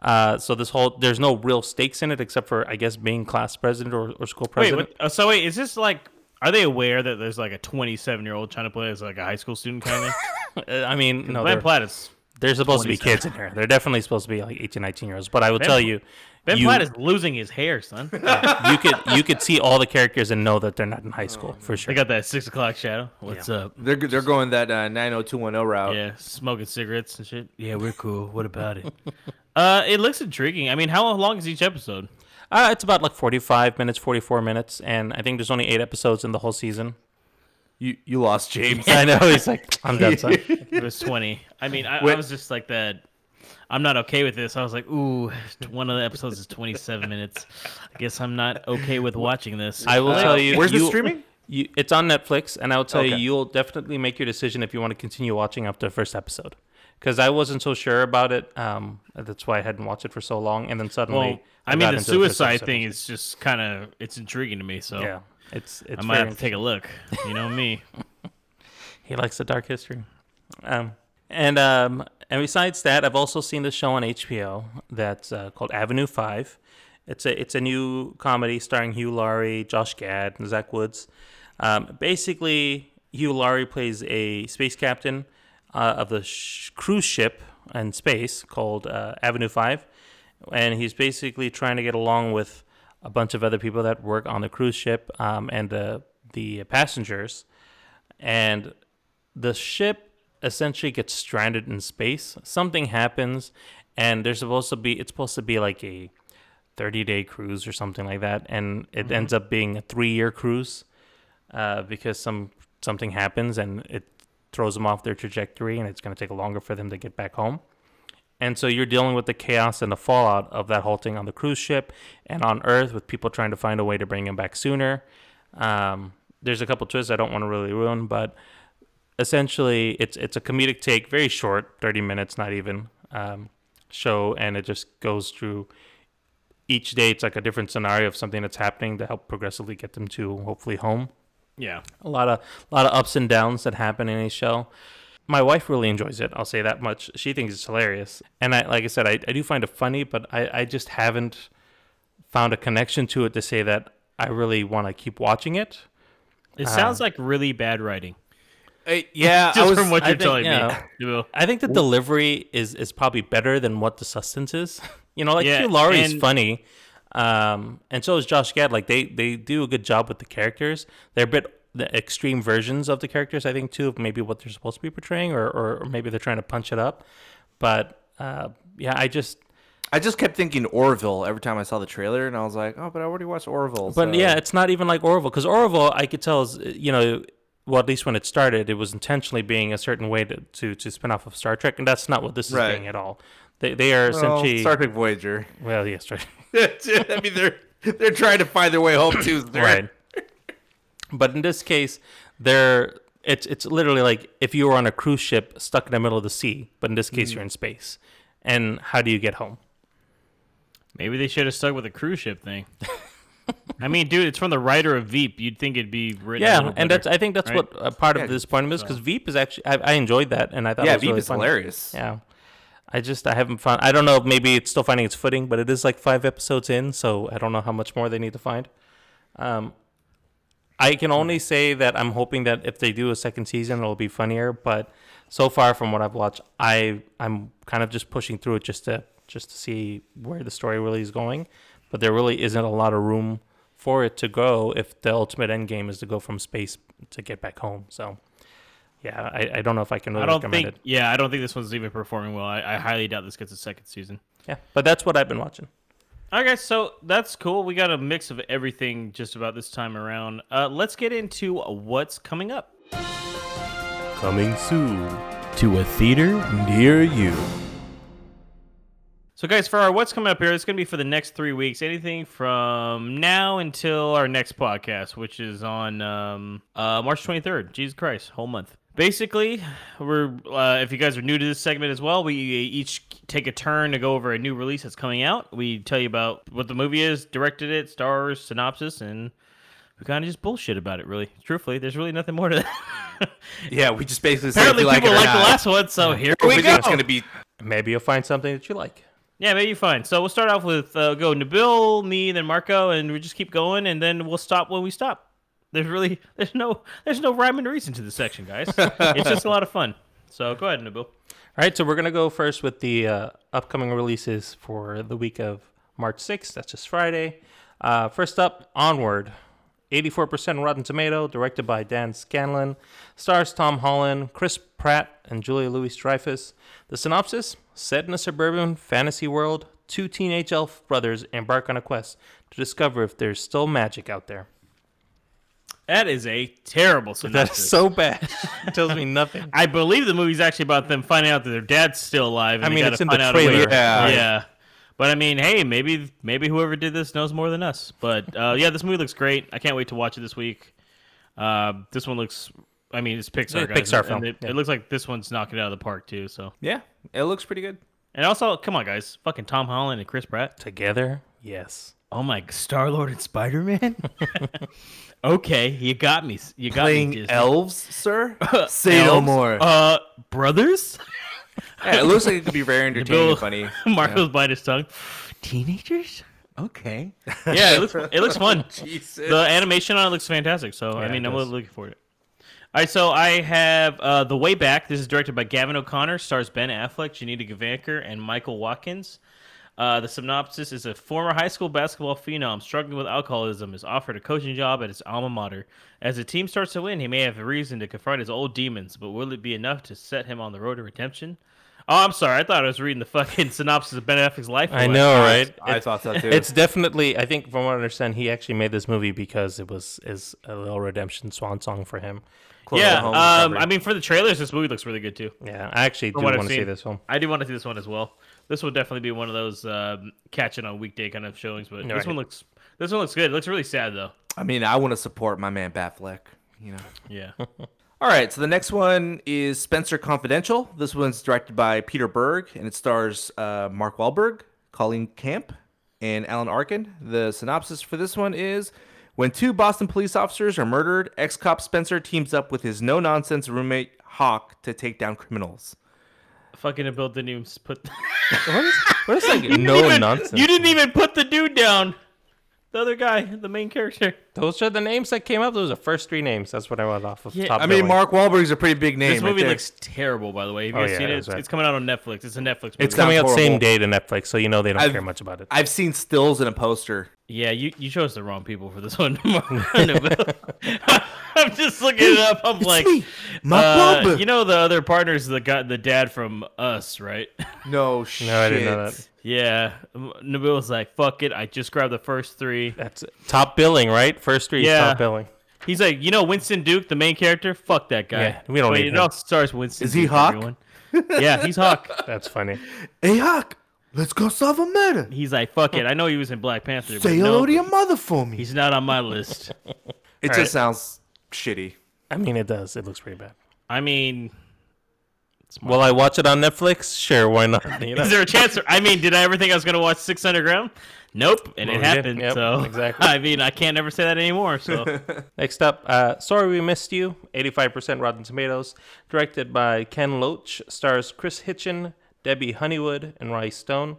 Uh, so this whole there's no real stakes in it except for I guess being class president or, or school Wait, president. what, uh, so wait, is this like? Are they aware that there's like a 27 year old trying to play as like a high school student kind of? Uh, I mean, no, ben they're, Platt is. they're supposed to be kids in here. They're definitely supposed to be like 18, 19 year olds. But I will Ben tell you, Ben you, Platt is losing his hair, son. you could you could see all the characters and know that they're not in high school for they sure. got that six o'clock shadow. What's up? They're they're going that uh, 90210 route. Yeah, smoking cigarettes and shit. Yeah, we're cool. What about it? uh, it looks intriguing. I mean, how long is each episode? Uh, it's about like 45 minutes, 44 minutes, and I think there's only eight episodes in the whole season. You you lost James. I know he's like, I'm done, son. It was 20. I mean, I, I was just like that. I'm not okay with this. I was like, ooh, one of the episodes is 27 minutes. I guess I'm not okay with watching this. I will Uh, tell you. where's the streaming? You, it's on Netflix, and I will tell you, you'll definitely make your decision if you want to continue watching after the first episode. Because I wasn't so sure about it. Um, that's why I hadn't watched it for so long, and then suddenly, well, I mean, got the suicide episode. thing is just kind of it's intriguing to me. So yeah, it's it's. I might have to take a look. You know me. He likes the dark history. Um, and um, and besides that, I've also seen the show on HBO that's uh, called Avenue Five. It's a it's a new comedy starring Hugh Laurie, Josh Gad, and Zach Woods. Um, basically, Hugh Laurie plays a space captain uh, of the sh- cruise ship in space called uh, Avenue Five, and he's basically trying to get along with a bunch of other people that work on the cruise ship um, and the the passengers, and the ship essentially gets stranded in space. Something happens, and there's supposed to be it's supposed to be like a 30 day cruise or something like that, and it ends up being a three year cruise uh, because some something happens and it throws them off their trajectory, and it's going to take longer for them to get back home. And so you're dealing with the chaos and the fallout of that whole thing on the cruise ship and on Earth with people trying to find a way to bring him back sooner. Um, there's a couple twists I don't want to really ruin, but essentially it's it's a comedic take, very short, 30 minutes, not even um, show, and it just goes through each day. It's like a different scenario of something that's happening to help progressively get them to hopefully home Yeah. a lot of a lot of ups and downs that happen in a show. My wife really enjoys it. I'll say that much. She thinks it's hilarious, and I, like I said, I, I do find it funny, but I, I just haven't found a connection to it to say that I really want to keep watching it. It uh, sounds like really bad writing. Hey, yeah, I Just was, from what you're think, telling yeah. me. I think the delivery is is probably better than what the substance is. You know, like Yeah, Hugh Laurie is and- funny, um, and so is Josh Gad. Like they they do a good job with the characters. They're a bit the extreme versions of the characters, I think, too, of maybe what they're supposed to be portraying, or or, maybe they're trying to punch it up. But uh, yeah, I just I just kept thinking Orville every time I saw the trailer, and I was like, oh, but I already watched Orville. But so- yeah, it's not even like Orville because Orville, I could tell, is you know, well at least when it started, it was intentionally being a certain way to to, to spin off of Star Trek, and that's not what this is Right. being at all. They they are well, essentially Star Trek Voyager. well, yes, right. I mean, they're they're trying to find their way home too. They're- right. But in this case, they're it's it's literally like if you were on a cruise ship stuck in the middle of the sea, but in this case you're in space. And how do you get home? Maybe they should have stuck with the cruise ship thing. I mean, dude, it's from the writer of Veep. You'd think it'd be written. Yeah, little and better. that's I think that's right? what uh, part Yeah, of the disappointment is because Veep is actually I, I enjoyed that and I thought yeah, it was Veep really is funny. hilarious. Yeah, I just I haven't found I don't know maybe it's still finding its footing, but it is like five episodes in, so I don't know how much more they need to find. Um, I can only say that I'm hoping that if they do a second season, it'll be funnier. But so far, from what I've watched, I I'm kind of just pushing through it just to just to see where the story really is going. But there really isn't a lot of room for it to go if the ultimate end game is to go from space to get back home. So, yeah, I, I don't know if I can really I don't recommend think. it. Yeah, I don't think this one's even performing well. I, I highly doubt this gets a second season. Yeah, but that's what I've been watching. Okay, so that's cool. We got a mix of everything just about this time around. Uh, let's get into what's coming up. Coming soon To a theater near you. So, guys, for our what's coming up here, it's going to be for the next three weeks. Anything from now until our next podcast, which is on um, uh, March 23rd. Jesus Christ, whole month. Basically, we're uh, if you guys are new to this segment as well, we each take a turn to go over a new release that's coming out. We tell you about what the movie is, directed it, stars, synopsis, and we kind of just bullshit about it. Really, truthfully, there's really nothing more to that. Yeah, we just basically Apparently, like people like the last one, so here we we go. It's gonna be Maybe you'll find something that you like. Yeah, maybe you fine. So we'll start off with uh, go Nabil, me, then Marco, and we just keep going, and then we'll stop when we stop. There's really there's no there's no rhyme and reason to this section, guys. it's just a lot of fun. So go ahead, Nabil. All right, so we're gonna go first with the uh, upcoming releases for the week of March 6th. That's just Friday. Uh, first up, Onward. 84% Rotten Tomato, directed by Dan Scanlon. Stars Tom Holland, Chris Pratt, and Julia Louis Dreyfus. The synopsis set in a suburban fantasy world, two teenage elf brothers embark on a quest to discover if there's still magic out there. That is a terrible That synopsis. is so bad. it tells me nothing. I believe the movie's actually about them finding out that their dad's still alive. And I mean, gotta it's in find the out trailer. Yeah. yeah. But I mean, hey, maybe maybe whoever did this knows more than us. But uh, yeah, this movie looks great. I can't wait to watch it this week. Uh, this one looks. I mean, it's Pixar, Yeah, guys. Pixar film, It, yeah. it looks like this one's knocking it out of the park too. So, yeah. It looks pretty good. and also, come on, guys, fucking Tom Holland and Chris Pratt. Together, yes. Oh my, Star Lord and Spider Man. okay, you got me. You got me. Playing Disney. elves, sir. Say no more. Uh, brothers. yeah, it looks like it could be very entertaining Bill- and funny. Marco's biting his tongue. Teenagers? Okay. Yeah, it looks it looks fun. Jesus. The animation on it looks fantastic. So I mean, I'm looking forward to it. All right, so I have uh, the Way Back. This is directed by Gavin O'Connor, stars Ben Affleck, Janina Gavankar, and Michael Watkins. Uh, the synopsis is a former high school basketball phenom struggling with alcoholism is offered a coaching job at his alma mater. As the team starts to win, he may have a reason to confront his old demons, but will it be enough to set him on the road to redemption? Oh, I'm sorry. I thought I was reading the fucking synopsis of Ben Affleck's life. I know, right? I thought so too. It's definitely. I think, from what I understand, he actually made this movie because it was is a little redemption swan song for him. Close Yeah, home um, recovery. I mean, for the trailers, this movie looks really good too. Yeah, I actually do From what I've want to see this film. I do want to see this one as well. This would definitely be one of those um, catching on weekday kind of showings, but this one looks this one looks good. It looks really sad though. I mean, I want to support my man Batfleck. You know. Yeah. All right, so the next one is Spencer Confidential. This one's directed by Peter Berg, and it stars uh, Mark Wahlberg, Colleen Camp, and Alan Arkin. The synopsis for this one is: When two Boston police officers are murdered, ex-cop Spencer teams up with his no-nonsense roommate Hawk to take down criminals. Fucking didn't even s- put. What is, what is like no even- nonsense? You didn't even put the dude down. The other guy, the main character. Those are the names that came up. Those are the first three names. That's what I went off of. Yeah, top I mean, billing. Mark Wahlberg's a pretty big name. This movie there. looks terrible, by the way. Have you Oh, guys yeah, seen it it? is, right. it's coming out on Netflix. It's a Netflix movie. It's coming out horrible. same day to Netflix, so you know they don't I've- care much about it. I've seen stills and a poster. Yeah, you, you chose the wrong people for this one. I'm just looking it up. I'm like, me, uh, you know the other partners, the guy, the dad from Us, right? No shit. I didn't know that. Yeah, Nabil was like, "Fuck it," I just grabbed the first three. That's top billing, right? First three is Yeah. top billing. He's like, you know, Winston Duke, the main character. Fuck that guy. Yeah, we don't Wait, need it him. all stars Winston. Is he Duke, Hawk? everyone. yeah, he's Hawk. That's funny. Hey Hawk, let's go solve a murder. He's like, fuck it. I know he was in Black Panther. Say but hello no, to your mother for me. He's not on my list. It All just right. sounds shitty. I mean, it does. It looks pretty bad. I mean, Will I watch it on Netflix? Sure, why not? You know? Is there a chance? I mean, did I ever think I was gonna watch Six Underground? Nope, and Well, it happened. Yep, so exactly. I mean, I can't ever say that anymore. So Next up, uh, Sorry We Missed You, 85% Rotten Tomatoes, directed by Ken Loach, stars Kris Hitchen, Debbie Honeywood, and Ry Stone.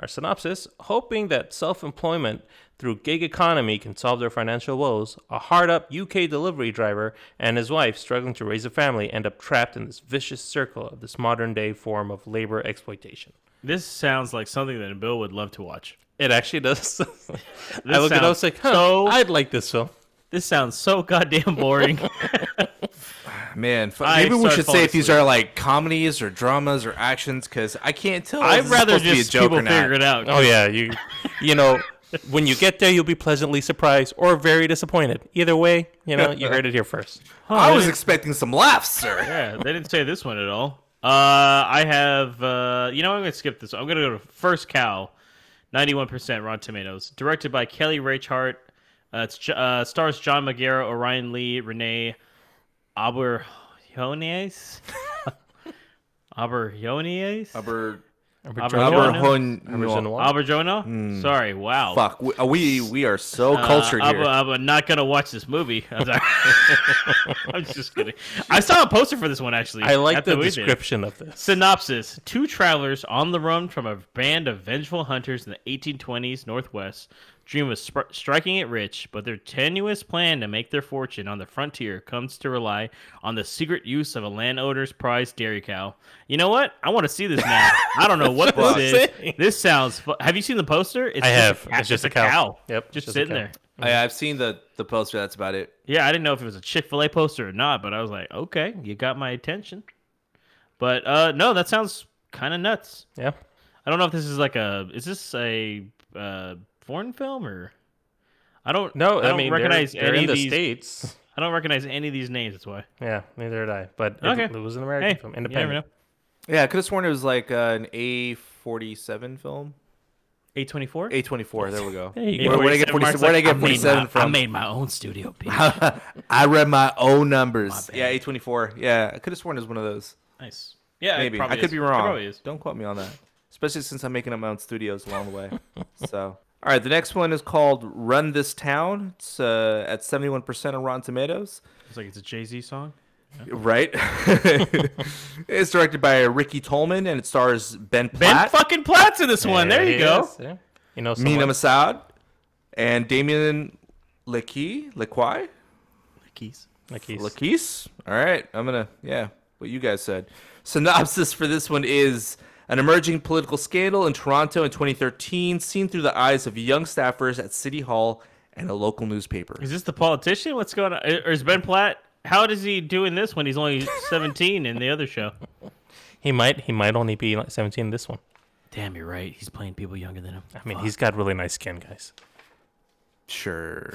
Our synopsis hoping that self employment through gig economy can solve their financial woes, a hard up UK delivery driver and his wife struggling to raise a family end up trapped in this vicious circle of this modern day form of labor exploitation. this sounds like something that Bill would love to watch. It actually does. I This looked at it, I was sounds like, huh, so- I'd like this film. This sounds so goddamn boring. Man, f- I maybe we should say if these asleep. are like comedies or dramas or actions because I can't tell. I'd rather supposed be a just joke people figure it out. Oh yeah, you you know when you get there you'll be pleasantly surprised or very disappointed. Either way, you know, you heard it here first. I was expecting some laughs, sir. Yeah, they didn't say this one at all. Uh, I have. Uh, you know, I'm gonna skip this. I'm gonna go to First Cow, 91% Rotten Tomatoes. Directed by Kelly Reichardt. Uh, it's uh, stars John Magaro, Orion Lee, Renee Aberjones. Aberjones. Aber, Aberjono? Aberhon- Aberjono. Sorry. Wow. Fuck, we, uh, we we are so Uh, cultured I'm, here. I'm not gonna watch this movie. I'm. I'm just kidding. I saw a poster for this one actually. I like at the movie theater. description of this. Synopsis Two travelers on the run from a band of vengeful hunters in the 1820s Northwest dream of sp- striking it rich, but their tenuous plan to make their fortune on the frontier comes to rely on the secret use of a landowner's prized dairy cow. You know what? I want to see this now. I don't know what this is. saying. This sounds. Fu- have you seen the poster? It's I have. A cat- It's just a a cow. cow. Yep, Just, just sitting there. I, I've seen the the poster. That's about it. Yeah, I didn't know if it was a Chick Fil A poster or not, but I was like, okay, you got my attention. But uh, no, that sounds kind of nuts. Yeah. I don't know if this is like a is this a uh, foreign film or I don't No, I I, don't mean recognize they're, they're any in of the these states. I don't recognize any of these names. That's why. Yeah, neither did I. But it, Okay. it was an American Hey, film, independent. know. Yeah, I could have sworn it was like uh, an A forty seven film. A twenty four. A twenty four. There we go. There you Where, go. where'd I get forty? Where'd I get forty seven I made my own studio piece. I read my own numbers. bad. Yeah, A twenty four. Yeah, I could have sworn it was one of those. nice. Yeah, it Maybe I probably could is. be It wrong. probably is. Don't quote me on that. Especially since I'm making up my own studios along the way. so, all right, the next one is called "Run This Town." It's uh, at seventy one percent on Rotten Tomatoes. It's like it's a Jay Z song. Right. it's directed by Ricky Tollman and it stars Ben Platt. Ben fucking Platt's in this one. There you go. is, yeah. You know, Mina someone. Massoud, and Damien Lequy. Lequy? Keys. like he's All right, I'm gonna yeah. What you guys said. Synopsis for this one is an emerging political scandal in Toronto in 2013, seen through the eyes of young staffers at City Hall and a local newspaper. Is this the politician? What's going on? Or is Ben Platt? How does he doing this when he's only 17 in the other show? he might he might only be like 17 in this one. Damn, you're right. He's playing people younger than him. I mean, he's got really nice skin, guys. Sure.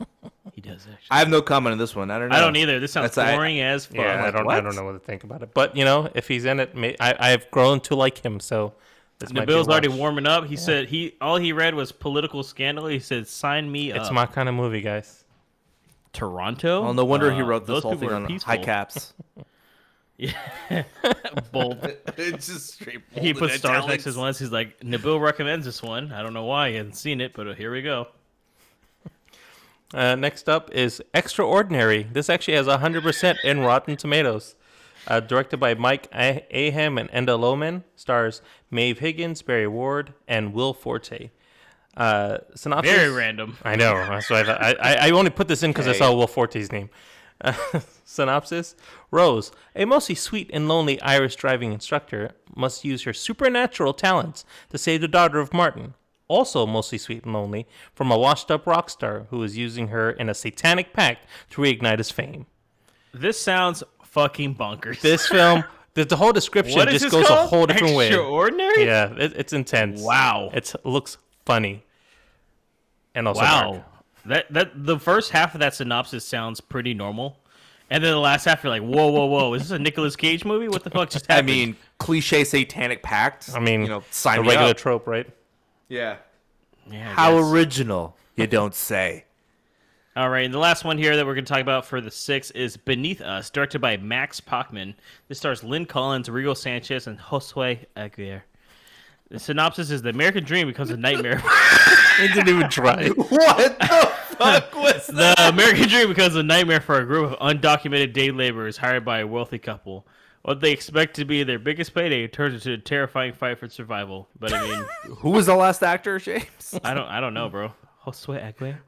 He does actually. I have no comment on this one. I don't know. I don't either. This sounds That's- I- boring as fuck. Yeah, I don't I what? don't know what to think about it. But you know, if he's in it, may, I I've grown to like him. So this might be a Nabil's already watch. warming up. He said he all he read was political scandal. He said, "Sign me It's up." my kind of movie, guys. Toronto. Well, no wonder he Uh, wrote this those whole people thing are on peaceful. high caps. Yeah. Bold. it's just straight. he put stars next to his ones. He's like, Nabil recommends this one. I don't know why he hasn't seen it, but here we go. Uh, next up is Extraordinary. This actually has 100% in Rotten Tomatoes. Uh, directed by Mike Ah- Ahem and Enda Loughman. Stars Maeve Higgins, Barry Ward, and Will Forte. Uh, synopsis. Very random. I know. That's why I, thought- I, I, only put this in because I saw Will Forte's name. Uh, synopsis Rose, a mostly sweet and lonely Irish driving instructor, must use her supernatural talents to save the daughter of Martin, also mostly sweet and lonely, from a washed up rock star who is using her in a satanic pact to reignite his fame. This sounds fucking bonkers. This film, the, the whole description what is just this goes called? a whole different way. Extraordinary. Yeah, it, it's intense. Wow. It looks funny. And also Wow. dark. That that the first half of that synopsis sounds pretty normal, and then the last half you're like, whoa, whoa, whoa, is this a Nicolas Cage movie? What the fuck just happened? I happened? mean, cliche satanic pact. I mean, you know, sign a me regular up. trope, right? Yeah. yeah, I How guess. original, you don't say. All right, and the last one here that we're going to talk about for the six is Beneath Us, directed by Max Pachman. This stars Lynn Collins, Rigo Sanchez, and Josue Aguirre. The synopsis is the American dream becomes a nightmare. I didn't even try. What the fuck was that? the American dream becomes a nightmare for a group of undocumented day laborers hired by a wealthy couple. What they expect to be their biggest payday turns into a terrifying fight for survival. But I mean, Who was the last actor, James? I don't, I don't know, bro. Josue Aguirre,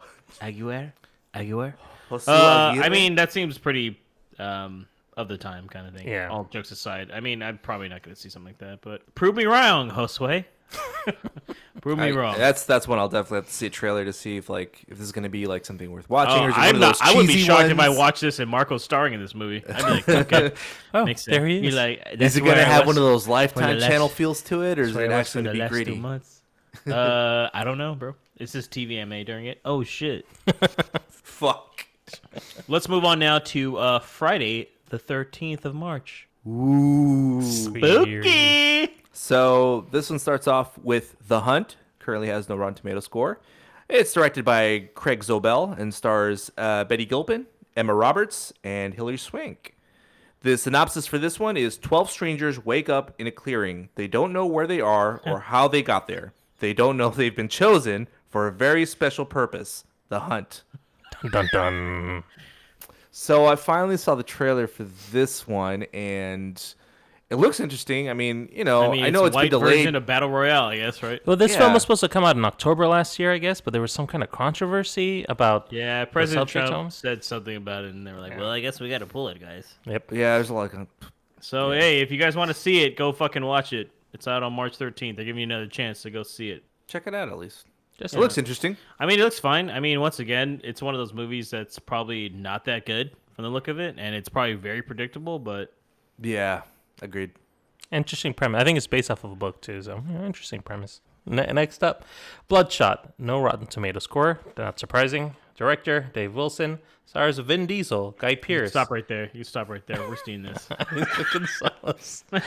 Aguirre, Aguirre. Josue Uh, I mean, that seems pretty um, of the time kind of thing. Yeah. All jokes aside, I mean, I'm probably not going to see something like that, but prove me wrong, Josue. prove me I- wrong. That's that's one I'll definitely have to see a trailer to see if like if this is gonna be like something worth watching. Oh, or is it I'm of not. those I would be cheesy shocked if I ones? watched this and Marco's starring in this movie. I'd be like, okay, Oh, makes sense. there he Be is. like, Is it gonna I have one of those lifetime the last- channel feels to it, or is it actually gonna be last gritty? Two months. Uh, I don't know, bro. It's just TVMA during it. Oh shit. Fuck. Let's move on now to uh, Friday, the 13th of March. Ooh. Spooky. So this one starts off with The Hunt. Currently has no Rotten Tomato score. It's directed by Craig Zobel and stars uh, Betty Gilpin, Emma Roberts, and Hilary Swank. The synopsis for this one is 12 strangers wake up in a clearing. They don't know where they are or how they got there. They don't know they've been chosen for a very special purpose the hunt. Dun dun dun. So I finally saw the trailer for this one, and it looks interesting. I mean, you know, I I, know it's it's a white been delayed. version of Battle Royale, I guess, right? Well, this film was supposed to come out in October last year, I guess, but there was some kind of controversy about. Yeah, President subject Trump homes? said something about it, and they were like, "Well, I guess we got to pull it, guys." Yep. Yeah, there's a lot of. So hey, if you guys want to see it, go fucking watch it. It's out on March 13th. They're giving you another chance to go see it. Check it out at least. Just It looks interesting. I mean, it looks fine. I mean, once again, it's one of those movies that's probably not that good from the look of it, and it's probably very predictable. But Yeah, agreed. interesting premise. I think it's based off of a book too, so interesting premise. Ne- next up, Bloodshot. No Rotten Tomato score. Not surprising. Director Dave Wilson. Stars Vin Diesel, Guy Pearce. stop right there. You stop right there. We're seeing this. Gonzalez.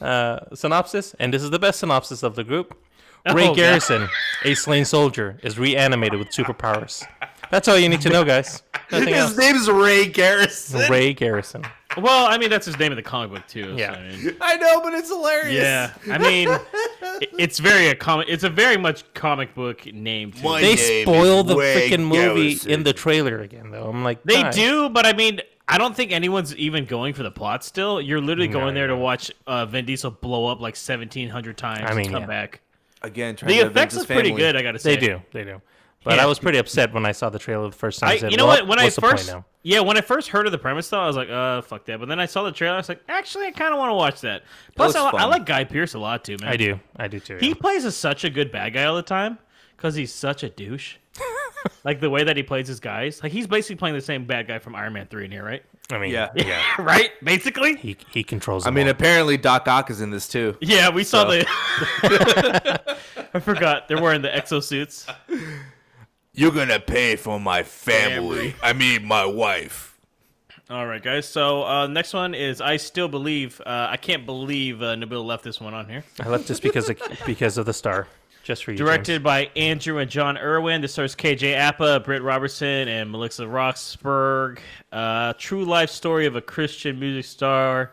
Uh, synopsis, and this is the best synopsis of the group. Ray Oh, God. Garrison, a slain soldier, is reanimated with superpowers. That's all you need to know, guys. Nothing else. name's Ray Garrison. Ray Garrison. Well, I mean, that's his name in the comic book too. so, Yeah. I mean, I know, but it's hilarious. yeah. I mean, it- it's very a comic. It's a very much comic book name. Too. My They name spoil is the Ray freaking movie Garrison. in the trailer again, though. I'm like, They guys. do, but I mean, I don't think anyone's even going for the plot. Still, you're literally No, going there to watch uh, Vin Diesel blow up like 1,700 times I mean, and come yeah. back. Again, trying The to effects his look pretty good. I gotta say, They do. They do. But Yeah. I was pretty upset when I saw the trailer the first time. I, said, you know "Well, what? When I what's the point first, yeah, when I first heard of the premise, though, I was like, uh, fuck that. But then I saw the trailer. I was like, actually, I kind of want to watch that. Plus, looks I, I like Guy Pearce a lot too, man. I do. I do too. He yeah. plays a, such a good bad guy all the time because he's such a douche. like the way that he plays his guys, like he's basically playing the same bad guy from Iron Man Three in here, right? I mean, Yeah. yeah. right, basically. He he controls. I mean, all. apparently Doc Ock is in this too. Yeah, we saw So- the. I forgot they're wearing the exosuits. You're gonna pay for my family. Family. I mean, my wife. All right, guys. So uh, next one is I still believe. Uh, I can't believe uh, Nabil left this one on here. I left this because of because of the star, just for you. James. Directed by Andrew and John Erwin. This stars KJ Apa, Britt Robertson, and Melissa Roxburgh. Uh, true life story of a Christian music star.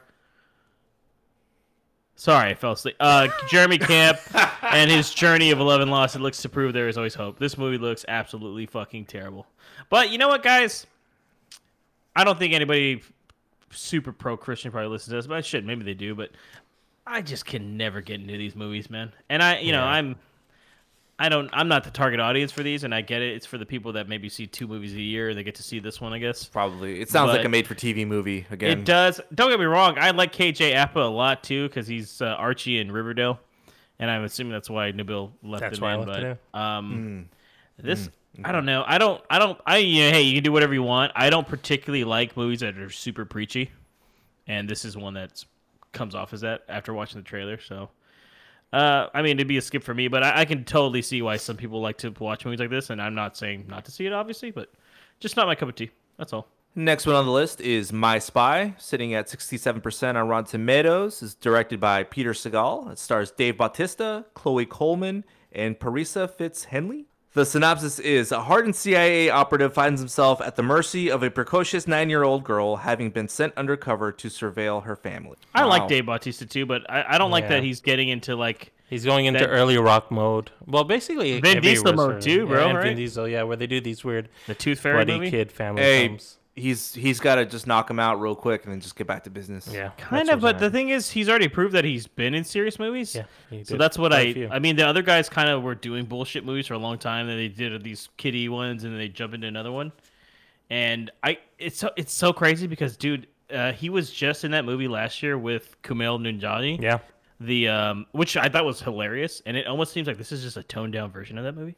Sorry, I fell asleep. Uh, Jeremy Camp and his journey of 11 lost. It looks to prove there is always hope. This movie looks absolutely fucking terrible. But you know what, guys? I don't think anybody super pro Christian probably listens to this, but I should. Maybe they do, but I just can never get into these movies, man. And I, you know, I'm. I don't. I'm not the target audience for these, and I get it. It's for the people that maybe see two movies a year and they get to see this one, I guess. Probably. It sounds like a made-for-TV movie again. It does. Don't get me wrong. I like KJ Apa a lot too because he's uh, Archie in Riverdale, and I'm assuming that's why Nabil left That's it why I in. left it but um, this, Mm, I don't know. I don't. I don't. I you know, hey, you can do whatever you want. I don't particularly like movies that are super preachy, and this is one that comes off as that after watching the trailer. So. Uh, I mean, it'd be a skip for me, but I, I can totally see why some people like to watch movies like this, and I'm not saying not to see it, obviously, but just not my cup of tea. That's all. Next one on the list is My Spy, sitting at 67% on Rotten Tomatoes. is directed by Peter Segal. It stars Dave Bautista, Chloe Coleman, and Parisa Fitz Henley. The synopsis is a hardened CIA operative finds himself at the mercy of a precocious nine year old girl having been sent undercover to surveil her family. I like Dave Bautista too, but I, I don't like that he's getting into like He's going into That- early rock mode. Well, basically Vin Diesel mode too, bro, Yeah, and Vin? Diesel, yeah, where they do these weird the Tooth Fairy bloody movie. kid family Hey, films. He's he's got to just knock him out real quick and then just get back to business. Yeah, Kind of, but what's the thing is, he's already proved that he's been in serious movies. yeah, So that's what I. a I. I mean, the other guys kind of were doing bullshit movies for a long time. Then they did these kiddie ones, and then they jump into another one. And I, it's so it's so crazy because, dude, uh, he was just in that movie last year with Kumail Nanjiani. yeah, The um, which I thought was hilarious, and it almost seems like this is just a toned down version of that movie,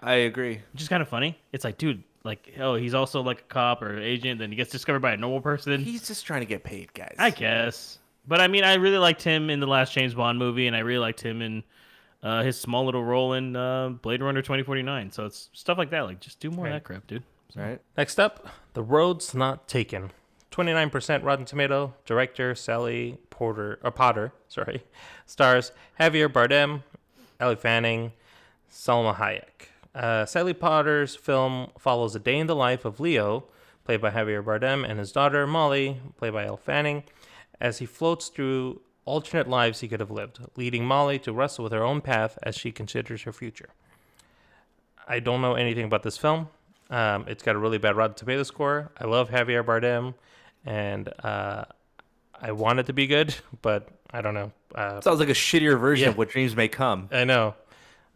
I agree. which is kind of funny. It's like, dude, like, oh, he's also like a cop or agent, then he gets discovered by a normal person. He's just trying to get paid, guys. I guess. But I mean, I really liked him in the last James Bond movie, and I really liked him in uh, his small little role in uh, Blade Runner 2049. So it's stuff like that. Like, just do more of that crap, dude. Right? Next up, The Road's Not Taken. 29% Rotten Tomato. Director Sally Porter or Potter, sorry. Stars Javier Bardem, Ellie Fanning, Salma Hayek. Uh, Sally Potter's film follows a day in the life of Leo, played by Javier Bardem, and his daughter Molly, played by Elle Fanning, as he floats through alternate lives he could have lived, leading Molly to wrestle with her own path as she considers her future. I don't know anything about this film. Um, it's got a really bad Rotten Tomato score. I love Javier Bardem, and uh, I want it to be good, but I don't know. Uh, Sounds like a shittier version Yeah. of what dreams may come. I know.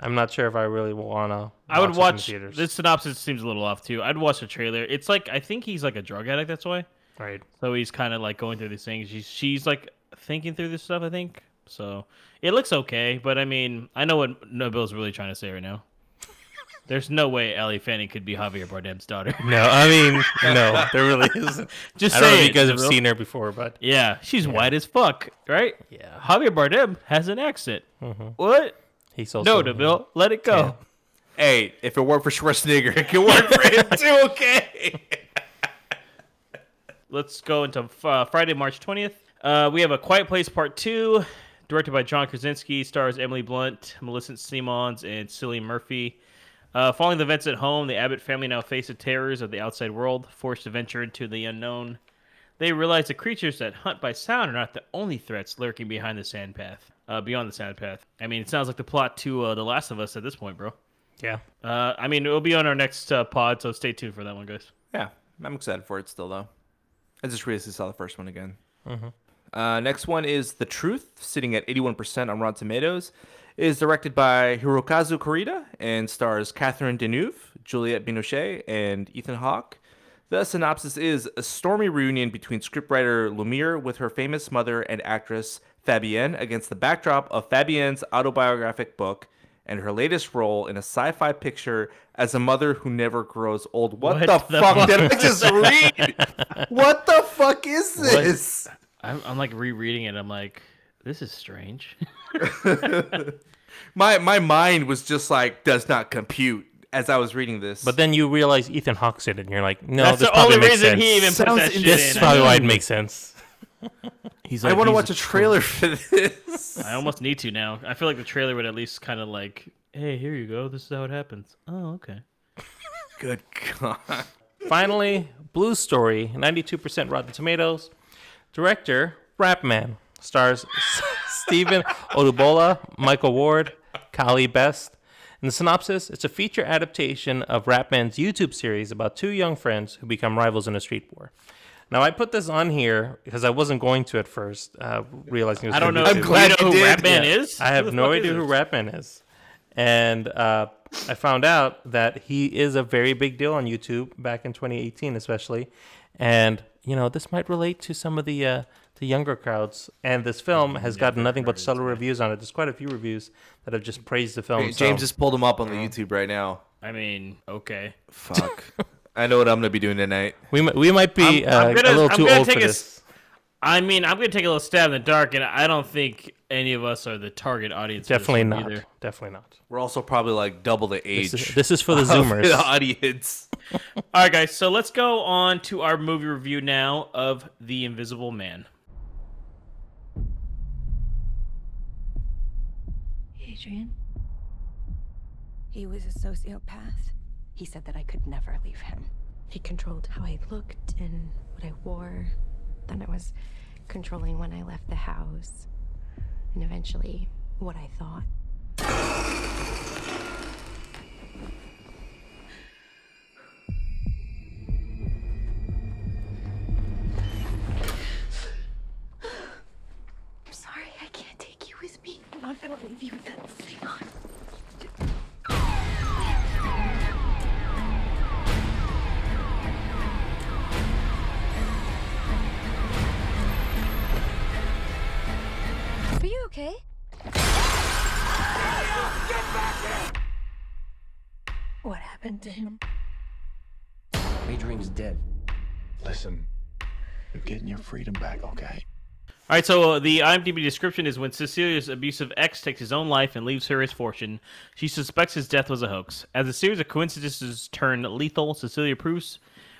I'm not sure if I really want to. I would watch. theaters. This synopsis seems a little off too. I'd watch the trailer. It's like I think he's like a drug addict. That's why. Right. So he's kind of like going through these things. She's she's like thinking through this stuff. I think. So it looks okay, but I mean, I know what Nabil's really trying to say right now. There's no way Ellie Fanning could be Javier Bardem's daughter. No, I mean, no, there really isn't. Just I don't know if you guys have Nabil. seen her before, but Yeah, she's white as fuck, right? yeah, Javier Bardem has an accent. Mm-hmm. What? He's also No, Nabil, let it go. Hey, if it worked for Schwarzenegger, it can work for him too, okay? Let's go into uh, Friday, March 20th. Uh, we have A Quiet Place Part 2, directed by John Krasinski, stars Emily Blunt, Melissa Simons, and Cillian Murphy. Uh, following the events at home, the Abbott family now face the terrors of the outside world, forced to venture into the unknown. They realize the creatures that hunt by sound are not the only threats lurking behind the sand path, uh, beyond the sand path. I mean, it sounds like the plot to uh, The Last of Us at this point, bro. yeah. Uh, I mean, it'll be on our next uh, pod, so stay tuned for that one, guys. Yeah, I'm excited for it still, though. I just recently saw the first one again. Uh, next one is The Truth, sitting at 81% on Rotten Tomatoes. It is directed by Hirokazu Kore-eda and stars Catherine Deneuve, Juliette Binoche, and Ethan Hawke. The synopsis is a stormy reunion between scriptwriter Lumiere with her famous mother and actress Fabienne against the backdrop of Fabienne's autobiographic book and her latest role in a sci-fi picture as a mother who never grows old. What, What the, the fuck, fuck? did I just read? what the fuck is this? I'm, I'm like rereading it. I'm like, this is strange. My my mind was just like does not compute as I was reading this. But then you realize Ethan Hawke's in it, and you're like, no, That's this the probably only makes reason sense. he even put Sounds that shit in- this in. is probably why it makes sense. He's I want to watch a trailer for this. I almost need to now. I feel like the trailer would at least kind of like, hey, here you go. This is how it happens. Oh, okay. Good God. Finally, Blue Story, 92% Rotten Tomatoes. Director, Rapman. Stars Stephen Odubola, Michael Ward, Khali Best. In the synopsis, it's a feature adaptation of Rapman's YouTube series about two young friends who become rivals in a street war. Now, I put this on here because I wasn't going to at first, uh, realizing it was I don't know. gonna if be you glad know you who did. Rapman Yeah. is. I have no idea who this? Rapman is. And uh, I found out that he is a very big deal on YouTube back in 2018, especially. And, you know, this might relate to some of the, uh, the younger crowds. And this film has gotten nothing but stellar reviews on it. There's quite a few reviews that have just praised the film. James so- just pulled him up on the YouTube right now. I mean, okay. Fuck. I know what I'm gonna be doing tonight. we, might, we might be I'm- I'm uh, gonna- a little I'm too gonna old for a this. s- I mean, I'm gonna take a little stab in the dark, and I don't think any of us are the target audience. for this Definitely not. Either. Tthe not. We're also probably like double the age. This is, this is for the Zoomers. the audience. All right, guys. So let's go on to our movie review now of The Invisible Man. Adrian? He was a sociopath. He said that I could never leave him. He controlled how I looked and what I wore. Then I was controlling when I left the house. And eventually, what I thought. Freedom back, okay? All right, so uh, the IMDb description is when Cecilia's abusive ex takes his own life and leaves her his fortune, she suspects his death was a hoax. As a series of coincidences turn lethal, Cecilia proves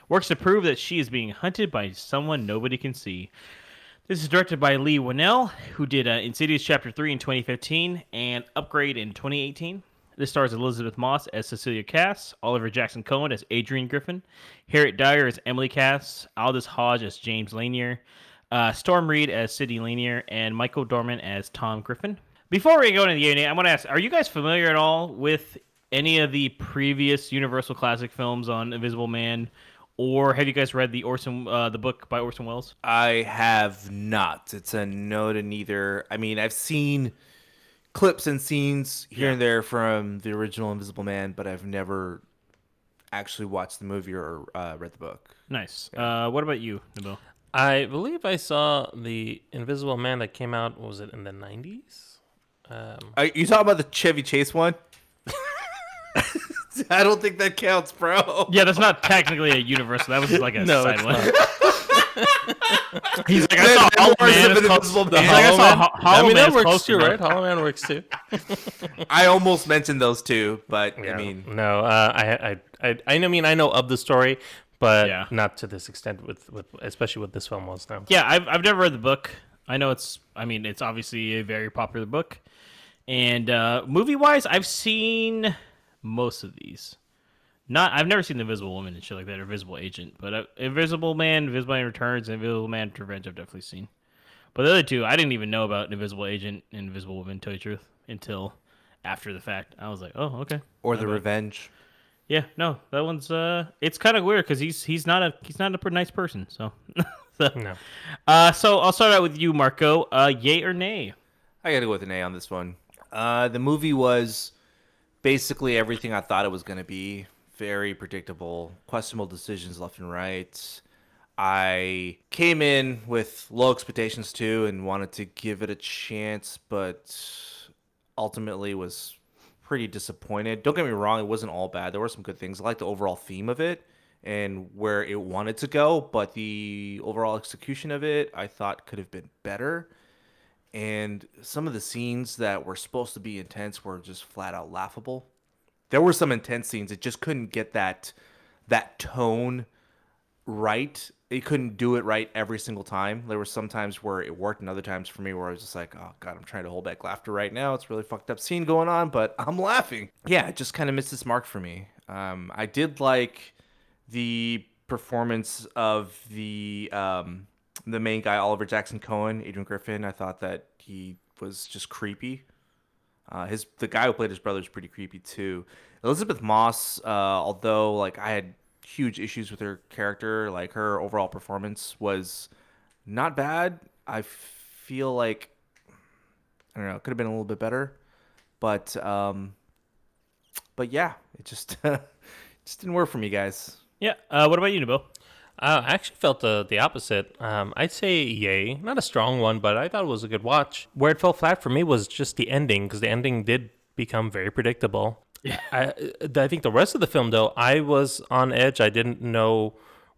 works to prove that she is being hunted by someone nobody can see. This is directed by Leigh Whannell, who did uh, Insidious Chapter 3 in 2015 and Upgrade in 2018. This stars Elisabeth Moss as Cecilia Cass, Oliver Jackson Cohen as Adrian Griffin, Harriet Dyer as Emily Cass, Aldis Hodge as James Lanier, uh, Storm Reid as Sidney Lanier, and Michael Dorman as Tom Griffin. Before we go into the A&A, I want to ask: Are you guys familiar at all with any of the previous Universal classic films on Invisible Man, or have you guys read the Orson uh, the book by Orson Welles? I have not. It's a no to neither. I mean, I've seen clips and scenes here and there from the original Invisible Man, but I've never actually watched the movie or uh, read the book. Nice. Uh, what about you, Nabil? I believe I saw the Invisible Man that came out. Was it in the nineties? Um, Are you talking about the Chevy Chase one? I don't think that counts, bro. Yeah, that's not technically a Universal. That was like a No, side one. Not. He's like, I Man, saw Hollow Man. of is close- Invisible He's Man. like, I saw Ho- I mean, Man that is works close too, enough. right? Hollow Man works too. I almost mentioned those two, but Yeah. I mean, no, uh, I, I, I, I mean, I know of the story, but Yeah. not to this extent with, with, especially what this film was. Now, Yeah, I've, I've never read the book. I know it's, I mean, it's obviously a very popular book. And uh, movie wise, I've seen most of these. Not, I've never seen the Invisible Woman and shit like that, or Invisible Agent. But uh, Invisible Man, Invisible Man Returns, and Invisible Man Revenge, I've definitely seen. But the other two, I didn't even know about Invisible Agent and Invisible Woman, tell you the truth, until after the fact. I was like, oh, okay. or the bad. Revenge. Yeah, no, that one's uh, it's kind of weird because he's he's not a he's not a nice person. So, so, no. uh, so I'll start out with you, Marco. Uh, yay or nay? I got to go with an A on this one. Uh, the movie was basically everything I thought it was going to be. Very predictable, questionable decisions left and right. I came in with low expectations too and wanted to give it a chance, but ultimately was pretty disappointed. Don't get me wrong, it wasn't all bad. There were some good things. I like the overall theme of it and where it wanted to go, but the overall execution of it I thought could have been better and some of the scenes that were supposed to be intense were just flat out laughable. There were some intense scenes it just couldn't get that that tone right. It couldn't do it right every single time. There were some times where it worked, and other times for me where I was just like, "Oh God, I'm trying to hold back laughter right now. It's really fucked up scene going on, but I'm laughing." Yeah, it just kind of missed its mark for me. Um, I did like the performance of the um, the main guy, Oliver Jackson Cohen, Adrian Griffin. I thought that he was just creepy. Uh, his the guy who played his brother is pretty creepy too. Elisabeth Moss, uh, although like I had huge issues with her character, like her overall performance was not bad. I feel like I don't know, it could have been a little bit better, but um, but yeah, it just just didn't work for me, guys. Yeah. Uh, what about you, Nabil? Uh, I actually felt the the opposite. Um, I'd say yay, not a strong one, but I thought it was a good watch. Where it fell flat for me was just the ending, because the ending did become very predictable. Yeah. I, I think the rest of the film, though, I was on edge. I didn't know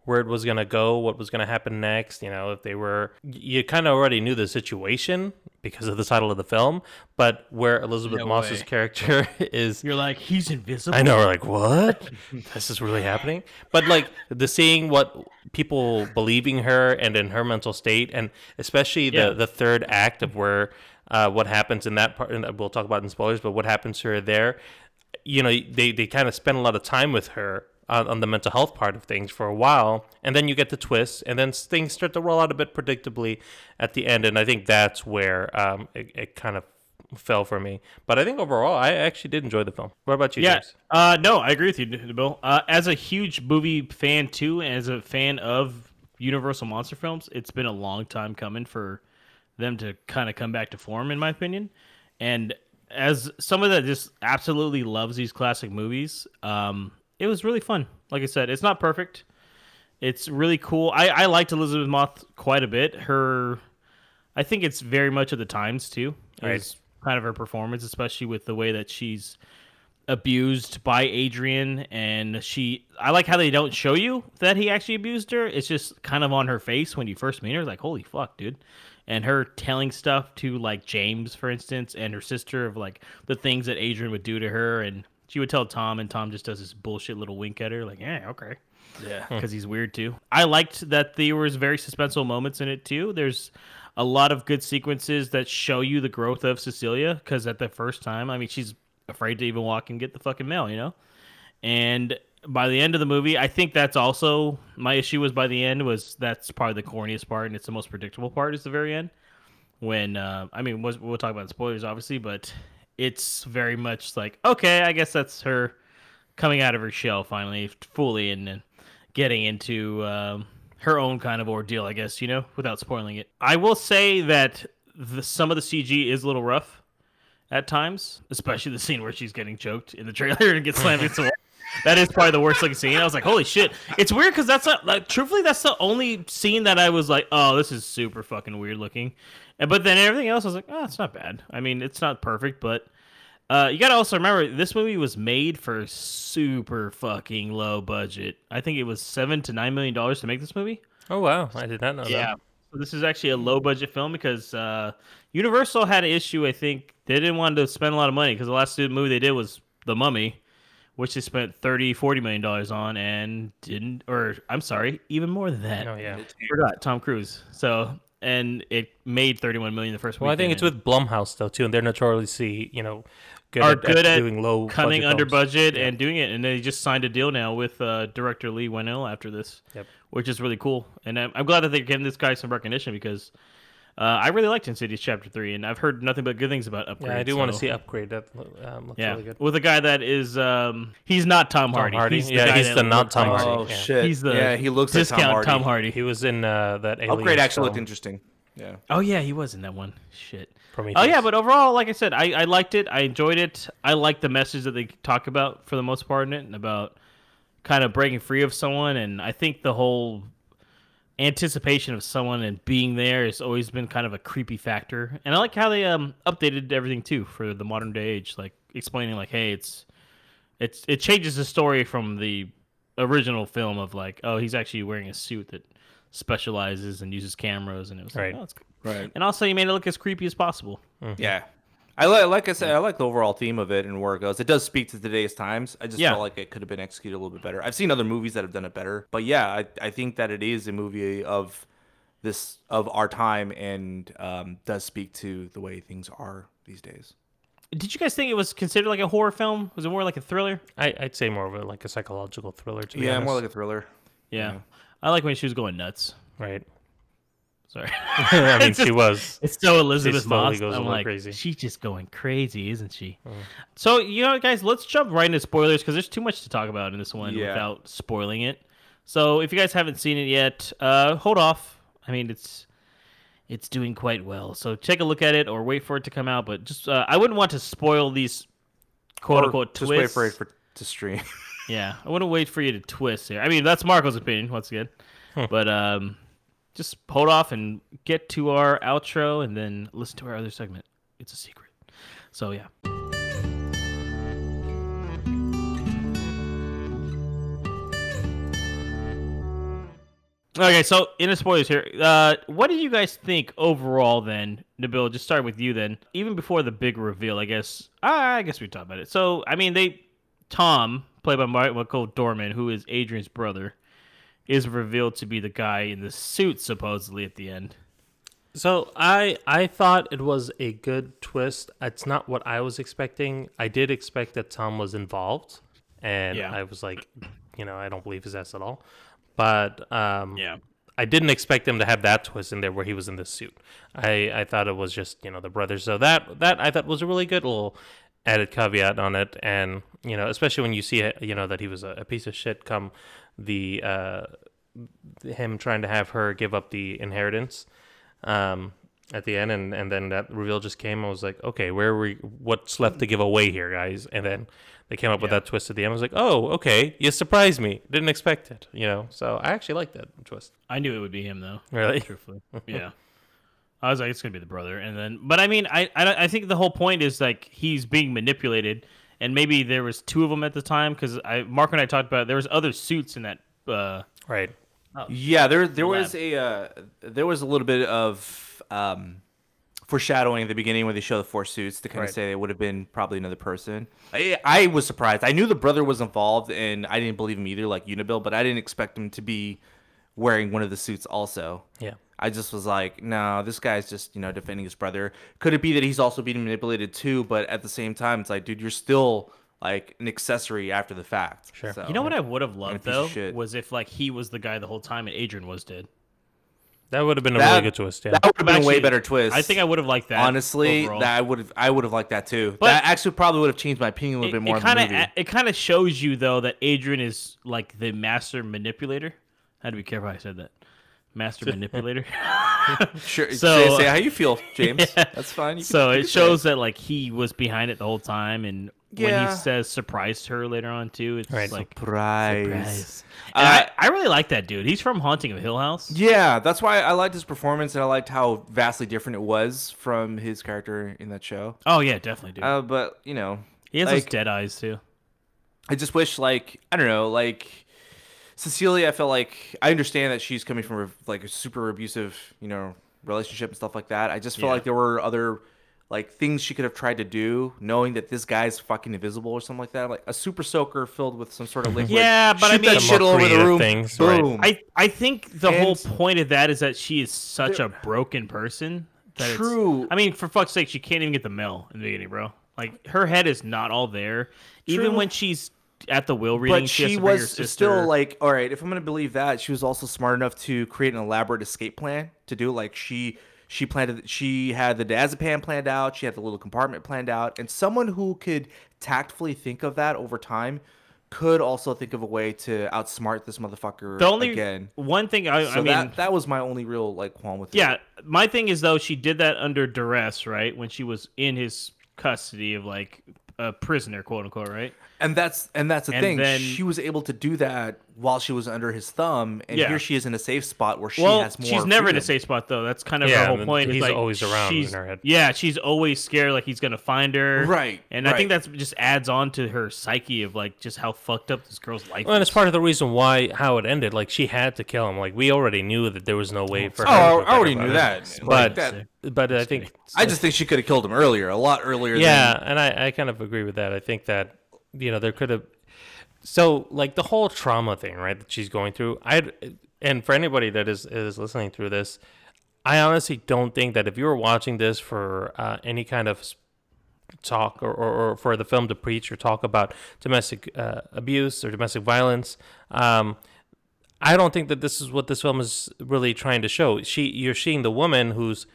where it was gonna go, what was gonna happen next. You know, if they were, you kind of already knew the situation because of the title of the film, but where Elizabeth No Moss's way. character is You're like he's invisible. I know. We're like, what? this is really happening. But like the seeing what people believing her and in her mental state, and especially the Yeah. the third act of where uh, what happens in that part, and we'll talk about in spoilers. But what happens to her there? you know they they kind of spend a lot of time with her on, on the mental health part of things for a while, and then you get the twist, and then things start to roll out a bit predictably at the end, and I think that's where um, it, it kind of fell for me. But I think overall, I actually did enjoy the film. What about you, Yeah. Uh, no, I agree with you, Bill. Uh, as a huge movie fan too, and as a fan of Universal monster films, it's been a long time coming for them to kind of come back to form, in my opinion. And as someone that just absolutely loves these classic movies, um, it was really fun. Like I said, it's not perfect. It's really cool. I, I liked Elisabeth Moss quite a bit. Her, I think it's very much of the times too. Right. Is kind of her performance, especially with the way that she's abused by Adrian and she I like how they don't show you that he actually abused her. It's just kind of on her face when you first meet her. Like, holy fuck, dude. And her telling stuff to like James, for instance, and her sister of like the things that Adrian would do to her and she would tell Tom and Tom just does this bullshit little wink at her, like, yeah, okay. Yeah. Because he's weird too. I liked that there was very suspenseful moments in it too. There's a lot of good sequences that show you the growth of Cecilia. Because at the first time, I mean, she's afraid to even walk and get the fucking mail, you know. And by the end of the movie, I think that's also my issue. Was by the end was that's probably the corniest part, and it's the most predictable part. Is the very end when uh, I mean we'll, we'll talk about spoilers obviously, but it's very much like okay, I guess that's her coming out of her shell finally, fully, and getting into um, her own kind of ordeal, I guess you know, without spoiling it. I will say that the, some of the CG is a little rough at times, especially the scene where she's getting choked in the trailer and gets slammed into the wall. That is probably the worst looking scene. I was like, holy shit. It's weird because that's not, like, truthfully, that's the only scene that I was like, oh, this is super fucking weird looking. And, but then everything else, I was like, oh, it's not bad. I mean, it's not perfect, but uh, you got to also remember this movie was made for super fucking low budget. I think it was seven to nine million dollars to make this movie. Oh wow, I did not know Yeah. that. So this is actually a low budget film because uh, Universal had an issue. I think they didn't want to spend a lot of money because the last movie they did was The Mummy, which they spent 30 40 million dollars on and didn't or I'm sorry, even more than that. Oh yeah. forgot Tom Cruise. So and it made 31 million the first Well, I think it's with Blumhouse though too, and they're notoriously you know good, are at, good at doing low cutting budget under films. budget and doing it, and they just signed a deal now with uh, director Leigh Whannell after this, Yep. which is really cool. And I'm, I'm glad that they're giving this guy some recognition because uh, I really liked Insidious Chapter Three, and I've heard nothing but good things about Upgrade. Yeah, I do want to see Upgrade. That um, looks Yeah, really good. with a guy that is um, he's not Tom Hardy. Hardy? He's Yeah, guy he's the not Tom like- Hardy. Oh yeah. shit! He's the yeah, he looks like discount Tom Hardy. He was in uh, that Alien Upgrade actually looked interesting. Yeah. Oh yeah, he was in that one. Shit. Prometheus. Oh yeah, but overall, like I said, I, I liked it. I enjoyed it. I like the message that they talk about for the most part in it, and about kind of breaking free of someone. And I think the whole anticipation of someone and being there has always been kind of a creepy factor. And I like how they um updated everything too for the modern day age, like explaining like, hey, it's it's it changes the story from the original film of like, oh, he's actually wearing a suit that specializes and uses cameras, and it was Right. like, oh, it's Right. and also, you made it look as creepy as possible. Yeah. I like, like I said, I like the overall theme of it and where it goes. It does speak to today's times. I just Yeah. felt like it could have been executed a little bit better. I've seen other movies that have done it better, but yeah, I, I think that it is a movie of this of our time and um, does speak to the way things are these days. Did you guys think it was considered like a horror film? Was it more like a thriller? I, I'd say more of a like a psychological thriller. To be Yeah, honest. more like a thriller. Yeah. I like when she was going nuts. right. Sorry. I mean, It's she was. It's so Elizabeth slowly Moss. goes a I'm little like, crazy. she's just going crazy, isn't she? So, you know, guys, let's jump right into spoilers because there's too much to talk about in this one Yeah. without spoiling it. So, if you guys haven't seen it yet, uh, hold off. I mean, it's it's doing quite well. So, take a look at it or wait for it to come out. But just, uh, I wouldn't want to spoil these quote Or unquote just wait for it for to stream. Yeah, I wouldn't wait for you to twist here. I mean, that's Marco's opinion once again, but um, just hold off and get to our outro, and then listen to our other segment. It's a secret. So yeah. Okay, so in the spoilers here, uh, what do you guys think overall? Then, Nabil, just start with you. Then, even before the big reveal, I guess. I guess we talked about it. So, I mean, they Tom, played by Michael Dorman, who is Adrian's brother, is revealed to be the guy in the suit supposedly at the end. So I I thought it was a good twist. It's not what I was expecting. I did expect that Tom was involved, and Yeah. I was like, you know, I don't believe his ass at all. But um, Yeah. I didn't expect him to have that twist in there where he was in the suit. I, I thought it was just you know the brothers. So that that I thought was a really good little added caveat on it, and you know especially when you see it, you know that he was a, a piece of shit. Come the uh, him trying to have her give up the inheritance um, at the end, and, and then that reveal just came. I was like, okay, where are we? What's left to give away here, guys? And then they came up with that twist at the end. I was like, oh, okay, you surprised me. Didn't expect it, you know. So I actually like that twist. I knew it would be him though. Really? Truthfully, yeah. I was like, it's gonna be the brother, and then, but I mean, I, I, I think the whole point is like he's being manipulated, and maybe there was two of them at the time because I, Mark and I talked about there was other suits in that. Uh, Right. Yeah, there there was Lab. a uh, there was a little bit of um, foreshadowing at the beginning when they show the four suits to kind Right. of say it would have been probably another person. I, I was surprised. I knew the brother was involved, and I didn't believe him either, like Unibill, but I didn't expect him to be wearing one of the suits also. Yeah. I just was like, no, this guy's just you know defending his brother. Could it be that he's also being manipulated too? But at the same time, it's like, dude, you're still like an accessory after the fact. Sure. So- you know what I would have loved though was if like he was the guy the whole time and Adrian was dead. That would have been a That- really good twist. Yeah. That would have been a way better twist. I think I would have liked that. Honestly, overall. that I would have I would have liked that too. But- that actually probably would have changed my opinion a little it, bit more. it kind of it kind of shows you though that Adrian is like the master manipulator. I had to be careful how I said that. Master manipulator. Sure. so- say, say how you feel, James. Yeah. That's fine. You so can- it can say shows that like he was behind it the whole time, and when he says surprised her later on too, it's Right. like Surprise. surprise. And Uh, I, I really like that dude. He's from Haunting of Hill House. Yeah, that's why I liked his performance and I liked how vastly different it was from his character in that show. Oh yeah, definitely, dude. Uh, but you know, he has like, those dead eyes too. I just wish, like, I don't know, like Cecilia. I felt like I understand that she's coming from a, like a super abusive, you know, relationship and stuff like that. I just feel Yeah. like there were other like things she could have tried to do, knowing that this guy's fucking invisible or something like that. Like a super soaker filled with some sort of liquid. Yeah, but I Shoot that mean- shit Some all over the room. things, right. Boom. I I think the whole point of that is that she is such a broken person. That it's- True. I mean, for fuck's sake, she can't even get the mail in the beginning, bro. Like her head is not all there. Even when she's at the will reading, but she, has she to was still like, all right. If I'm gonna believe that, she was also smart enough to create an elaborate escape plan to do. Like she, she planned. It. She had the diazepam planned out. She had the little compartment planned out. And someone who could tactfully think of that over time could also think of a way to outsmart this motherfucker the only again. one thing I, So I mean, that that was my only real like qualm with it. yeah, my thing is though she did that under duress, right? When she was in his custody of like a prisoner, quote unquote, right? And that's and that's the And thing. then- she was able to do that while she was under his thumb, and Yeah. here she is in a safe spot where she well, has more. she's never in a safe spot though. That's kind of Yeah, her whole point. is, he's like, always around in her head. Yeah, she's always scared like he's gonna find her. Right, And I think right. that's just adds on to her psyche of like just how fucked up this girl's life Well, and it's part of the reason why how it ended. Like she had to kill him. Like we already knew that there was no way for oh, her. Oh, to I already knew her that. But Like that. but I think I just think she could have killed him earlier, a lot earlier. yeah, Than, and I, I kind of agree with that. I think that you know there could have so like the whole trauma thing, right? That she's going through. I and for anybody that is is listening through this, I honestly don't think that if you were watching this for uh, any kind of talk or, or, or for the film to preach or talk about domestic uh, abuse or domestic violence. Um, I don't think that this is what this film is really trying to show. She, you're seeing the woman who's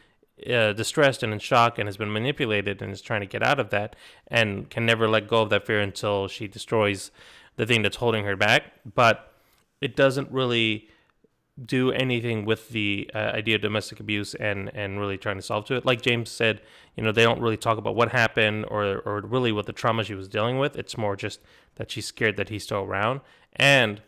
uh, distressed and in shock and has been manipulated and is trying to get out of that and can never let go of that fear until she destroys the thing that's holding her back. But it doesn't really do anything with the uh, idea of domestic abuse and and really trying to solve to it. Like James said, you know, they don't really talk about what happened or or really what the trauma she was dealing with. It's more just that she's scared that he's still around and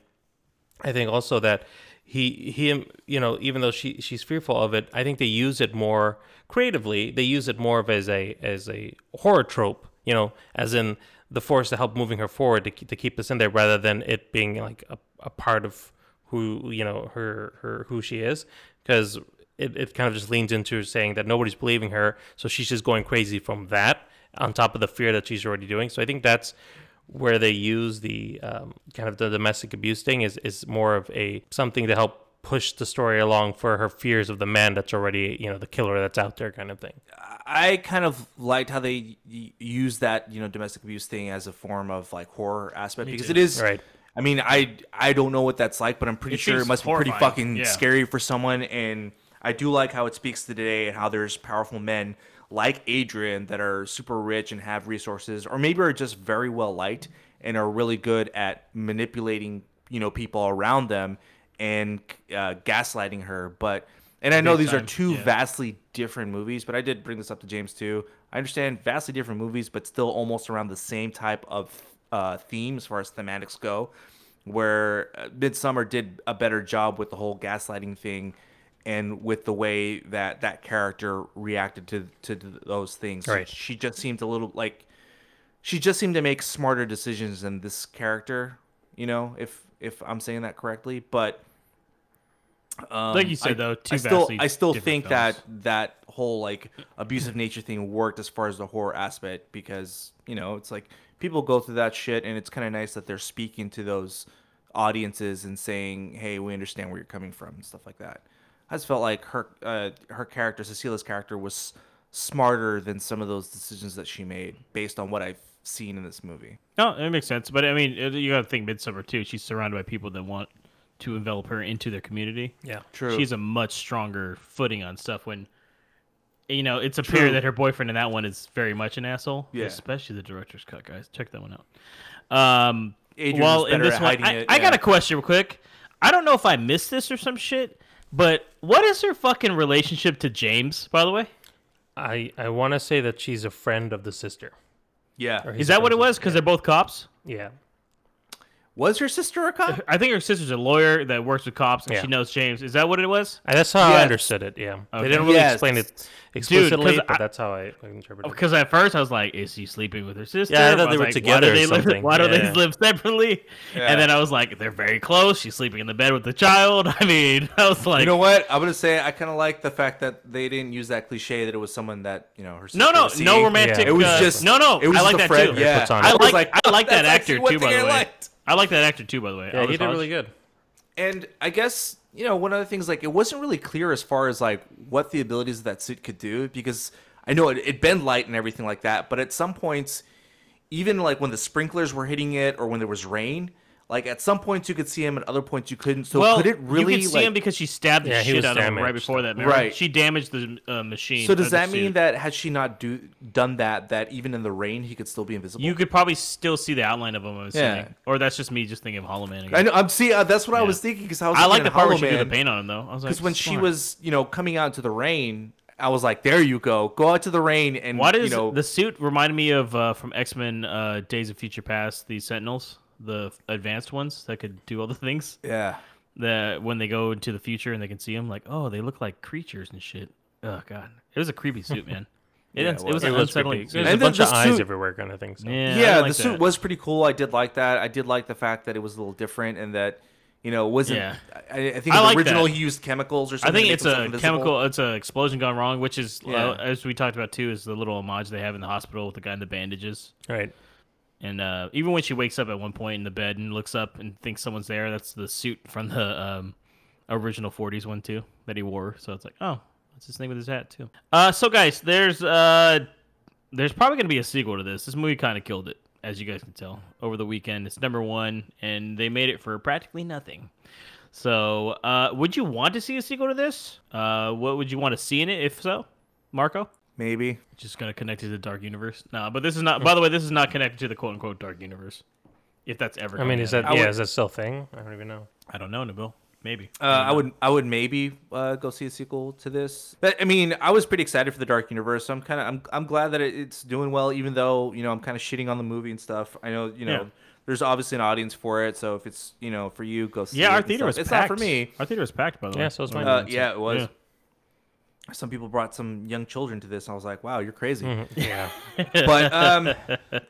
I think also that he him you know even though she she's fearful of it, I think they use it more creatively. They use it more of as a as a horror trope, you know, as in the force to help moving her forward to to keep this in there rather than it being like a, a part of who you know her her who she is. Because it, it kind of just leans into saying that nobody's believing her so she's just going crazy from that on top of the fear that she's already doing. So i think that's where they use the um, kind of the domestic abuse thing is is more of a something to help push the story along for her fears of the man that's already you know the killer that's out there kind of thing. I kind of liked how they y- use that you know domestic abuse thing as a form of like horror aspect because it is Right. I mean, I I don't know what that's like, but I'm pretty It sure it seems must be pretty fucking yeah. scary for someone. And I do like how it speaks to today and how there's powerful men like Adrian that are super rich and have resources, or maybe are just very well liked and are really good at manipulating you know people around them and uh, gaslighting her. But and I know Big these are two yeah. vastly different movies, but I did bring this up to James too. I understand vastly different movies, but still almost around the same type of uh, theme as far as thematics go. Where uh, Midsommar did a better job with the whole gaslighting thing, and with the way that that character reacted to to those things. Right. She just seemed a little like she just seemed to make smarter decisions than this character. You know, if if I'm saying that correctly, but um, Like you said, I- though, I still I still think films. that that whole like abusive nature thing worked as far as the horror aspect because you know it's like people go through that shit and it's kind of nice that they're speaking to those audiences and saying hey we understand where you're coming from and stuff like that i just felt like her uh, her character cecilia's character was smarter than some of those decisions that she made based on what i've seen in this movie No, it makes sense. But I mean, you got to think Midsommar too. She's surrounded by people that want to envelop her into their community. Yeah. True. She's a much stronger footing on stuff when, you know, it's apparent that her boyfriend in that one is very much an asshole. Yeah. Especially the director's cut, guys. Check that one out. Um, Adrian well, in this one, I, it, I got a question real quick. I don't know if I missed this or some shit, but what is her fucking relationship to James, by the way? I I want to say that she's a friend of the sister. Yeah Is that what it was? Because they're both cops? Yeah. Was her sister a cop I think her sister's a lawyer that works with cops and Yeah. she knows James. Is that what it was? Uh, That's how I understood it. Yeah. Okay. They didn't really Yes. explain it explicitly, 'cause but I- that's how I, I interpreted it. Because at first I was like, "Is she sleeping with her sister?" Yeah, I thought was they were like, together Why do they live? something. Why do they live separately? Yeah. And then I was like, "They're very close. She's sleeping in the bed with the child." I mean, I was like, you know what? I'm gonna say I kind of like the fact that they didn't use that cliche that it was someone that you know her. "No, sister no, was no romantic." Yeah. It was uh, just no, no. It was I like just that friend. too. Yeah, puts on I like, like, I like that actor too. By the way, liked. I like that actor too. By the way, Yeah, he did Hodge. really good. And I guess you know one of the things like it wasn't really clear as far as like what the abilities of that suit could do because I know it, it bend light and everything like that, but at some points, even like when the sprinklers were hitting it or when there was rain, like at some points you could see him, at other points you couldn't. So well, could it really you can see like? him because she stabbed the Yeah, shit was out of him right before that. Remember? Right. She damaged the uh, machine. so does the that mean suit. that had she not do done that, that even in the rain he could still be invisible? you could probably still see the outline of him? I'm assuming. Yeah. Or that's just me just thinking of Hollow Man. Again. I know. I'm see. Uh, that's what I was thinking because I was. I like the of part where Hollow she did the paint on him though. I was like, because when she was you know coming out into the rain i was like there you go go out to the rain and Why does you know the suit remind me of uh, from X Men uh, Days of Future Past, the Sentinels, the advanced ones that could do all the things? yeah That when they go into the future and they can see them, like, oh, they look like creatures and shit. Oh god, it was a creepy suit, man. It, Yeah, it, it was, was. an It was unsettling creepy. suit. There's a And the- bunch of the eyes everywhere, kind of thing. So. Yeah, yeah, the like suit that. was pretty cool i did like that i did like the fact that it was a little different and that you know it wasn't Yeah. I, I think I the like original that. he used chemicals or something. I think it's a invisible. chemical. It's an explosion gone wrong, which is Yeah. uh, as we talked about too, is the little homage they have in the hospital with the guy in the bandages. Right. And uh, even when she wakes up at one point in the bed and looks up and thinks someone's there, that's the suit from the um, original '40s one too that he wore. So it's like, oh, what's his thing with his hat too? Uh, so guys, there's uh, there's probably gonna be a sequel to this. This movie kind of killed it, as you guys can tell over the weekend. It's number one, and they made it for practically nothing. So, uh, would you want to see a sequel to this? Uh, what would you want to see in it, if so, Marco? Maybe Just gonna connect to the dark universe. No, but this is not. By the way, this is not connected to the quote unquote dark universe. If that's ever. I mean, is that happen. yeah? would- Is that still a thing? I don't even know. I don't know, Nabil. Maybe. uh, I would I would maybe uh, go see a sequel to this. But I mean, I was pretty excited for the Dark Universe. So I'm kind of I'm, I'm glad that it, it's doing well, even though you know I'm kind of shitting on the movie and stuff. I know you know Yeah. there's obviously an audience for it. So if it's you know for you, go see. Yeah, it our theater stuff. was It's packed. not for me. Our theater was packed, by the way. Yeah, so was mine. Uh, yeah, it was. Yeah. Some people brought some young children to this. And I was like, wow, you're crazy. Yeah. but um,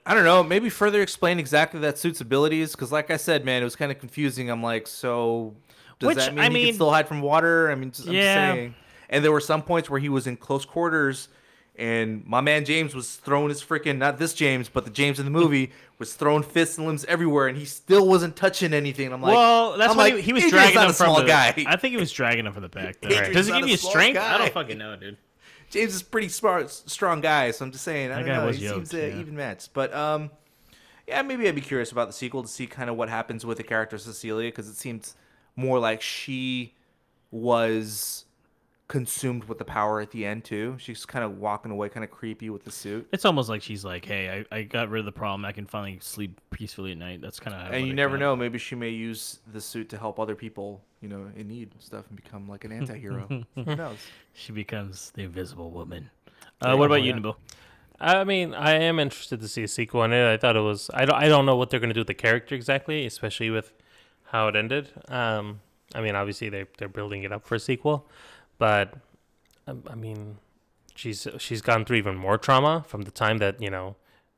I don't know. Maybe further explain exactly that suit's abilities, because like I said, man, it was kind of confusing. I'm like, so does Which, that mean I he mean- can still hide from water? I mean, just, I'm Yeah. just saying. And there were some points where he was in close quarters, And my man James was throwing his freaking not this James, but the James in the movie was throwing fists and limbs everywhere, and he still wasn't touching anything. I'm like, well, that's I'm why like, he, he was dragging him from small the. guy. I think he was dragging him from the back. Though. Adrian's Does it give you strength? I don't fucking know, dude. James is pretty smart, strong guy. So I'm just saying, I That don't guy know. He seems yoked, uh, yeah. even match, but um, yeah, maybe I'd be curious about the sequel to see kind of what happens with the character Cecilia because it seems more like she was consumed with the power at the end too. She's kind of walking away, kind of creepy with the suit. It's almost like she's like, "Hey, I, I got rid of the problem. I can finally sleep peacefully at night." That's kind of. And you never know, maybe she may use the suit to help other people, you know, in need and stuff, and become like an anti-hero. Who knows? She becomes the Invisible Woman. Uh, what about you, yeah. Nabil? I mean, I am interested to see a sequel in it. I thought it was. I don't. I don't know what they're going to do with the character exactly, especially with how it ended. Um, I mean, obviously they they're building it up for a sequel, but um, I mean, she's she's gone through even more trauma from the time that you know,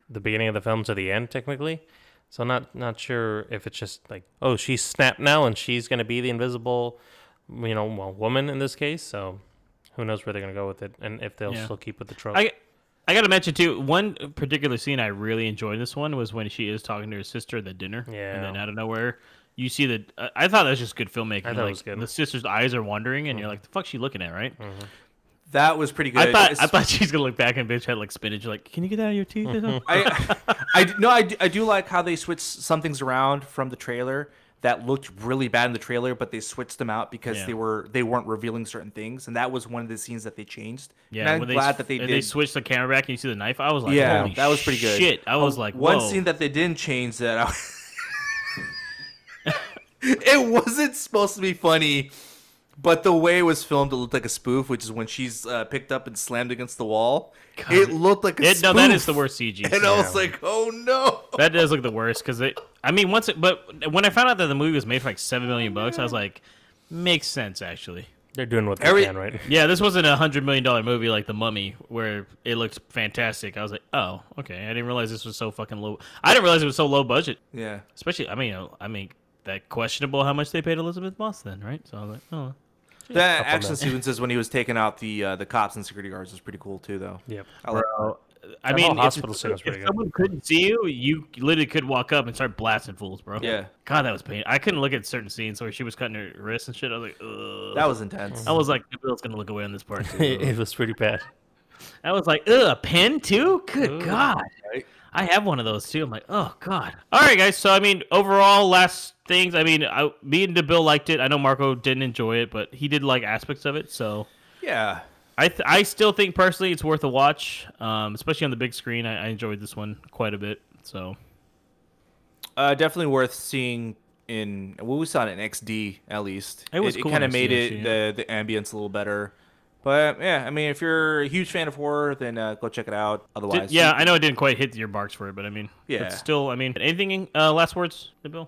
the beginning of the film to the end, technically. So not not sure if it's just like, oh, she's snapped now and she's going to be the invisible, you know, well, woman in this case. So who knows where they're going to go with it and if they'll Yeah. still keep with the trope. I I got to mention too. One particular scene I really enjoyed this one was when she is talking to her sister at the dinner. Yeah. And then out of nowhere, you see the. I I thought that was just good filmmaking. I thought it was good. Mm-hmm. The sister's eyes are wandering, and you're like, "The fuck she looking at?" Right? That was pretty good. I thought I thought she's gonna look back and bitch had like spinach. Like, can you get that out of your teeth? or something?" I, I no, I, I do like how they switched some things around from the trailer that looked really bad in the trailer, but they switched them out because Yeah. they were they weren't revealing certain things, and that was one of the scenes that they changed. yeah, and I'm they, glad s- that they did. they switched the camera back and you see the knife. I was like, yeah, that was pretty good. Shit, I was Uh, like, one scene that they didn't change that. I, it wasn't supposed to be funny. But the way it was filmed, it looked like a spoof, which is when she's uh, picked up and slammed against the wall. it looked like a It, spoof. no, that is the worst CG. And I was like, oh no. That does look the worst because it. I mean, once it, but when I found out that the movie was made for like seven million bucks, I was like, makes sense actually. They're doing what they Every- can, right? Yeah, this wasn't a hundred million dollar movie like The Mummy, where it looked fantastic. I was like, oh, okay. I didn't realize this was so fucking low. I didn't realize it was so low budget. Yeah. Especially, I mean, I mean, that questionable how much they paid Elisabeth Moss then, right? So I was like, oh, The action sequences when he was taking out the uh, the cops and security guards was pretty cool too, though. Yep. I like I mean, whole if- hospital scene was if someone couldn't see you, you literally could walk up and start blasting fools, bro. Yeah. God, that was pain. I couldn't look at certain scenes where she was cutting her wrists and shit. I was like, ugh. that was intense. I was like, Bill's gonna look away on this part. Too. it, it was pretty bad. I was like, ugh, a pen too? Good God. Right? I have one of those too. I'm like, oh God. All right, guys. So I mean, overall, last things. I mean, I, me and DeBill liked it. I know Marco didn't enjoy it, but he did like aspects of it. So Yeah. I th- I still think personally it's worth a watch, um, especially on the big screen. I, I enjoyed this one quite a bit. So Uh, definitely worth seeing in well, we saw it in XD at least. It was It, cool kind of made it the the ambience a little better. But yeah, I mean, if you're a huge fan of horror, then uh, go check it out. Did- Otherwise, yeah, I know it didn't quite hit your marks for it, but I mean, Yeah. Still, I mean, anything? Uh, last words, DeBill.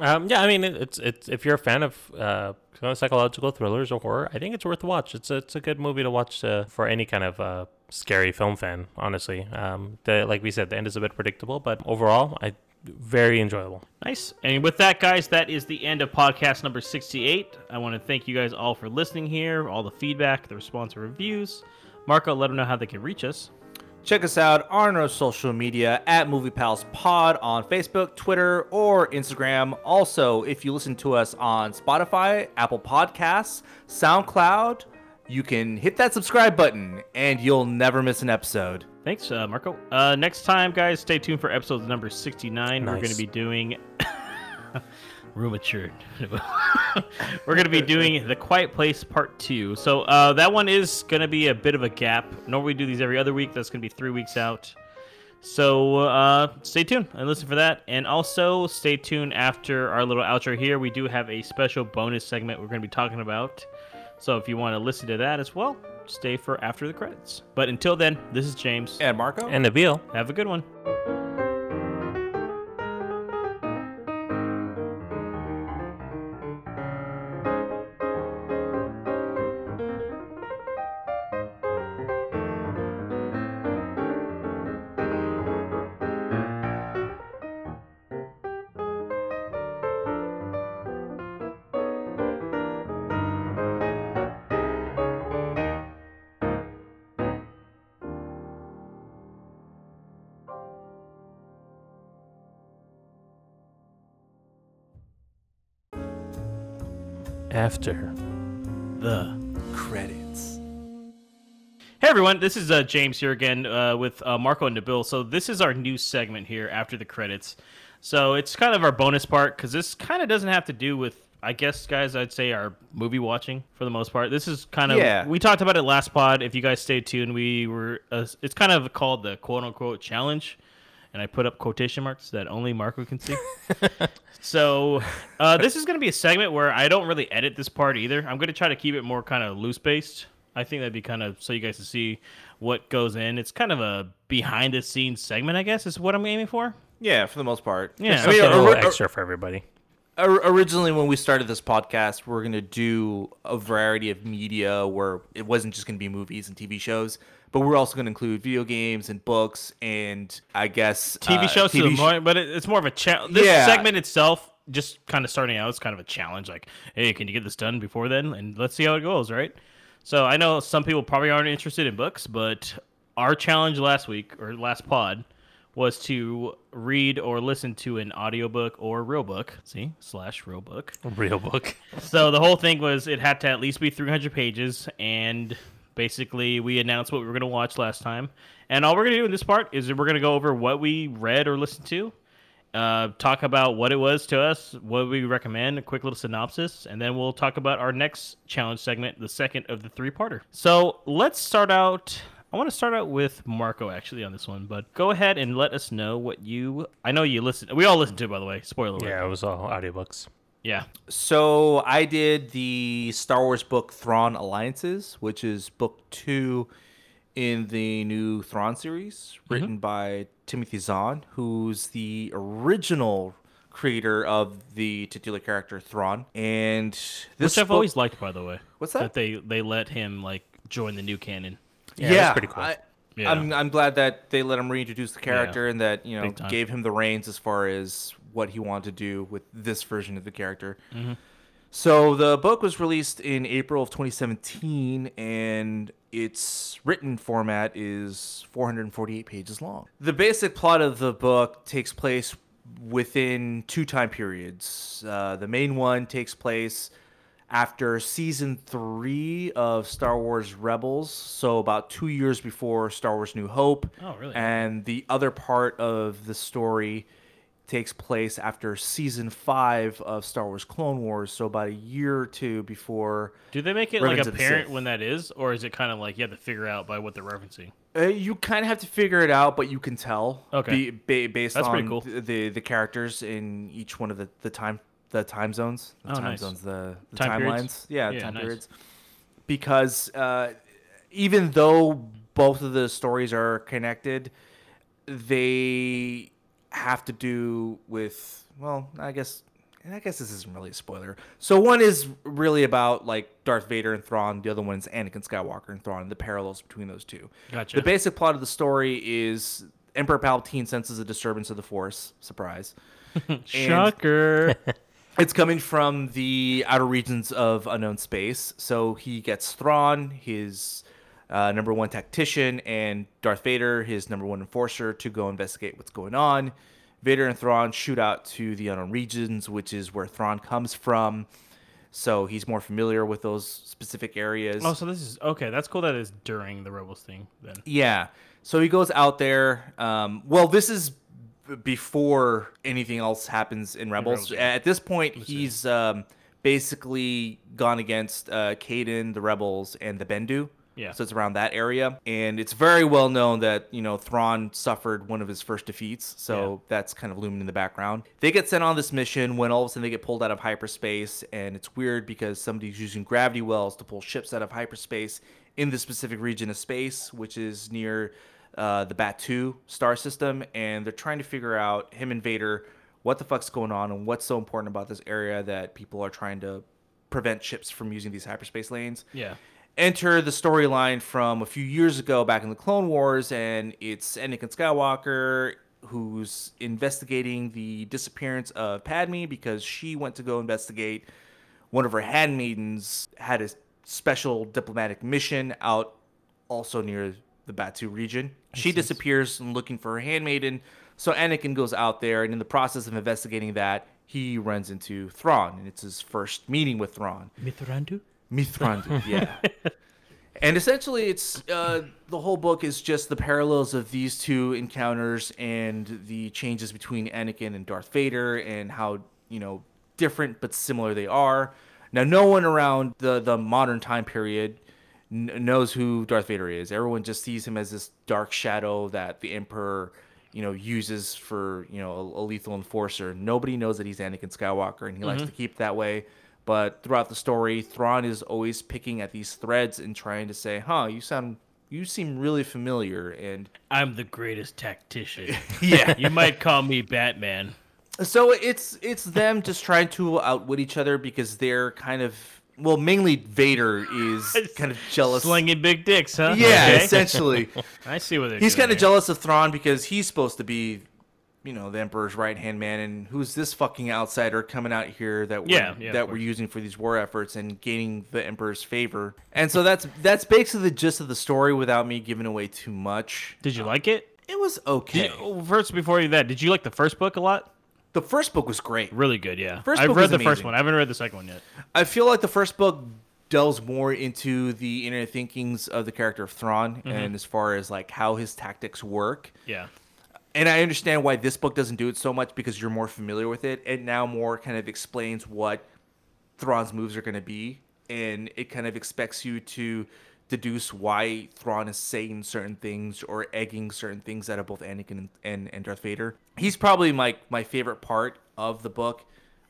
Um, yeah, I mean, it's it's if you're a fan of uh, psychological thrillers or horror, I think it's worth a watch. It's a, it's a good movie to watch uh, for any kind of uh, scary film fan. Honestly, um, the like we said, the end is a bit predictable, but overall, I very enjoyable. Nice. And with that, guys, that is the end of podcast number 68. I want to thank you guys all for listening here, all the feedback, the response, and reviews. Marco, let them know how they can reach us. Check us out on our social media at Movie Pals Pod on Facebook, Twitter, or Instagram. Also, if you listen to us on Spotify, Apple Podcasts, SoundCloud, you can hit that subscribe button, and you'll never miss an episode. Thanks, uh, Marco. Uh, next time, guys, stay tuned for episode number 69. We're going to be doing. Room matured. We're going to be doing The Quiet Place Part 2. So uh, that one is going to be a bit of a gap. Normally we do these every other week. That's going to be three weeks out. So uh, stay tuned and listen for that. And also stay tuned after our little outro here. We do have a special bonus segment we're going to be talking about. So if you want to listen to that as well, stay for after the credits. But until then, this is James. And Marco? And Nabil, Have a good one. After. The Credits. Hey everyone, this is uh, James here again uh, with uh, Marco and Nabil. So this is our new segment here after the credits. So it's kind of our bonus part because this kind of doesn't have to do with, I guess, guys. I'd say our movie watching for the most part. This is kind of Yeah. we talked about it last pod. If you guys stay tuned, we were. Uh, it's kind of called the quote unquote challenge, and I put up quotation marks that only Marco can see. So uh, this is going to be a segment where I don't really edit this part either. I'm going to try to keep it more kind of loose based. I think that'd be kind of so you guys can see what goes in. It's kind of a behind the scenes segment, I guess, is what I'm aiming for. Yeah, for the most part. Yeah. Something I a mean, little or- or- extra for everybody. Originally when we started this podcast we are going to do a variety of media where it wasn't just going to be movies and tv shows but we're also going to include video games and books and i guess TV uh, shows to the sh- point, but it, it's more of a challenge. This Yeah. segment itself, just kind of starting out, it's kind of a challenge. Like, hey, can you get this done before then? And let's see how it goes, right? So I know some people probably aren't interested in books, but our challenge last week or last pod was to read or listen to an audiobook or real book. See, slash real book. Real book. So the whole thing was it had to at least be 300 pages, and basically we announced what we were going to watch last time. And all we're going to do in this part is we're going to go over what we read or listened to, uh, talk about what it was to us, what we recommend, a quick little synopsis, and then we'll talk about our next challenge segment, the second of the three-parter. So let's start out. I want to start out with Marco actually on this one, but go ahead and let us know what you. I know you listen. We all listen to, it, by the way. Spoiler alert. Yeah, it was all audiobooks. Yeah. so i did the star wars book thrawn alliances which is book two in the new thrawn series mm-hmm. written by timothy zahn who's the original creator of the titular character thrawn and this Which I've book- always liked, by the way. What's that? That they they let him like join the new canon. Yeah, that's pretty cool. I, Yeah. I'm I'm glad that they let him reintroduce the character and that you know gave him the reins as far as what he wanted to do with this version of the character. Mm-hmm. So the book was released in April of 2017, and its written format is 448 pages long. The basic plot of the book takes place within two time periods. Uh, the main one takes place after season three of Star Wars Rebels, so about two years before Star Wars New Hope. Oh, really? And the other part of the story takes place after season five of Star Wars Clone Wars, so about a year or two before. Do they make it like apparent when that is, or is it kind of like you have to figure out by what they're referencing? Uh, you kind of have to figure it out, but you can tell. Okay. Be, ba- based That's on cool. the, the characters in each one of the, the time the time zones. The Oh, time nice. zones. The, the Time timelines. Yeah, Yeah, time nice. periods. Because uh, even though both of the stories are connected, they have to do with well, I guess. I guess this isn't really a spoiler. So one is really about like Darth Vader and Thrawn. The other one is Anakin Skywalker and Thrawn, and the parallels between those two. Gotcha. The basic plot of the story is Emperor Palpatine senses a disturbance of the Force. Surprise. Shocker. It's coming from the outer regions of unknown space. So he gets Thrawn, his uh, number one tactician, and Darth Vader, his number one enforcer, to go investigate what's going on. Vader and Thrawn shoot out to the unknown regions, which is where Thrawn comes from. So he's more familiar with those specific areas. oh, so this is okay. That's cool. That is during the Rebels thing. Then Yeah. So he goes out there. Um, well, this is b- before anything else happens in Rebels. Rebels. At this point, he's um, basically gone against uh, Kanan, the Rebels, and the Bendu. Yeah. So it's around that area, and it's very well known that you know Thrawn suffered one of his first defeats. So that's kind of looming in the background. They get sent on this mission when all of a sudden they get pulled out of hyperspace, and it's weird because somebody's using gravity wells to pull ships out of hyperspace in the specific region of space, which is near uh, the Batuu star system, and they're trying to figure out him and Vader what the fuck's going on and what's so important about this area that people are trying to prevent ships from using these hyperspace lanes yeah. Enter the storyline from a few years ago back in the Clone Wars, and it's Anakin Skywalker who's investigating the disappearance of Padme because she went to go investigate one of her handmaidens had a special diplomatic mission out also near the Batuu region. she disappears and looking for her handmaiden. So Anakin goes out there, and in the process of investigating that, he runs into Thrawn, and it's his first meeting with Thrawn. Mithrandu? Mithrandu, yeah. and essentially, it's uh, the whole book is just the parallels of these two encounters and the changes between Anakin and Darth Vader, and how you know different but similar they are. Now, no one around the the modern time period n- knows who Darth Vader is. Everyone just sees him as this dark shadow that the Emperor, you know, uses for you know a, a lethal enforcer. Nobody knows that he's Anakin Skywalker, and he likes to keep it that way. But throughout the story, Thrawn is always picking at these threads and trying to say, "Huh, you sound, you seem really familiar." And I'm the greatest tactician. yeah, you might call me Batman. so it's it's them just trying to outwit each other because they're kind of well, mainly Vader is kind of jealous. Slinging big dicks, huh? Yeah, Okay. essentially. I see what they're He's kind of jealous of Thrawn because he's supposed to be, you know, the Emperor's right hand man, and who's this fucking outsider coming out here that we're, Yeah, yeah, that we're using for these war efforts and gaining the Emperor's favor. And so that's that's basically the gist of the story without me giving away too much. Did you like it? It was okay. You- first, before you that, did you like the first book a lot? the first book was great. Really good, yeah. First I've read the first one. I haven't read the second one yet. I feel like the first book delves more into the inner thinkings of the character of Thrawn Mm-hmm. and as far as like how his tactics work. Yeah. And I understand why this book doesn't do it so much because you're more familiar with it. It now more kind of explains what Thrawn's moves are going to be, and it kind of expects you to deduce why Thrawn is saying certain things or egging certain things out of both Anakin and, and, Darth Vader. He's probably my my favorite part of the book.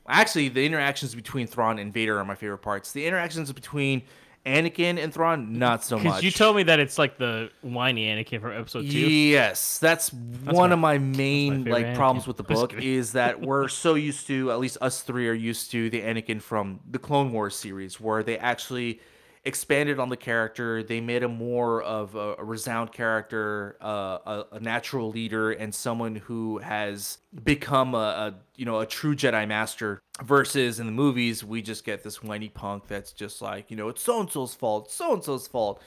Actually, the interactions between Thrawn and Vader are my favorite parts. The interactions between Anakin and Thrawn, not so much. you told me that it's like the whiny Anakin from episode two. Yes, that's, one my- of my main favorite like Anakin. problems with the book is that we're so used to, at least us three are used to the Anakin from the Clone Wars series, where they actually expanded on the character. They made him more of a, a resound character, uh, a, a natural leader, and someone who has become a, a you know a true Jedi Master. Versus in the movies, we just get this whiny punk that's just like you know it's so and so's fault, so and so's fault.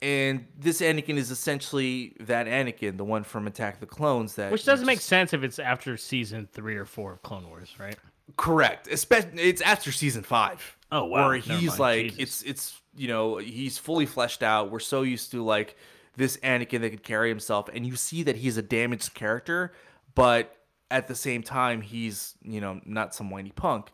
And this Anakin is essentially that Anakin, the one from Attack of the Clones. That Which doesn't make sense if it's after season three or four of Clone Wars, right? correct. Especially, it's after season five. Oh, wow. Where he's like, Jesus. it's it's you know he's fully fleshed out. We're so used to like this Anakin that could carry himself, and you see that he's a damaged character, but at the same time he's you know not some whiny punk.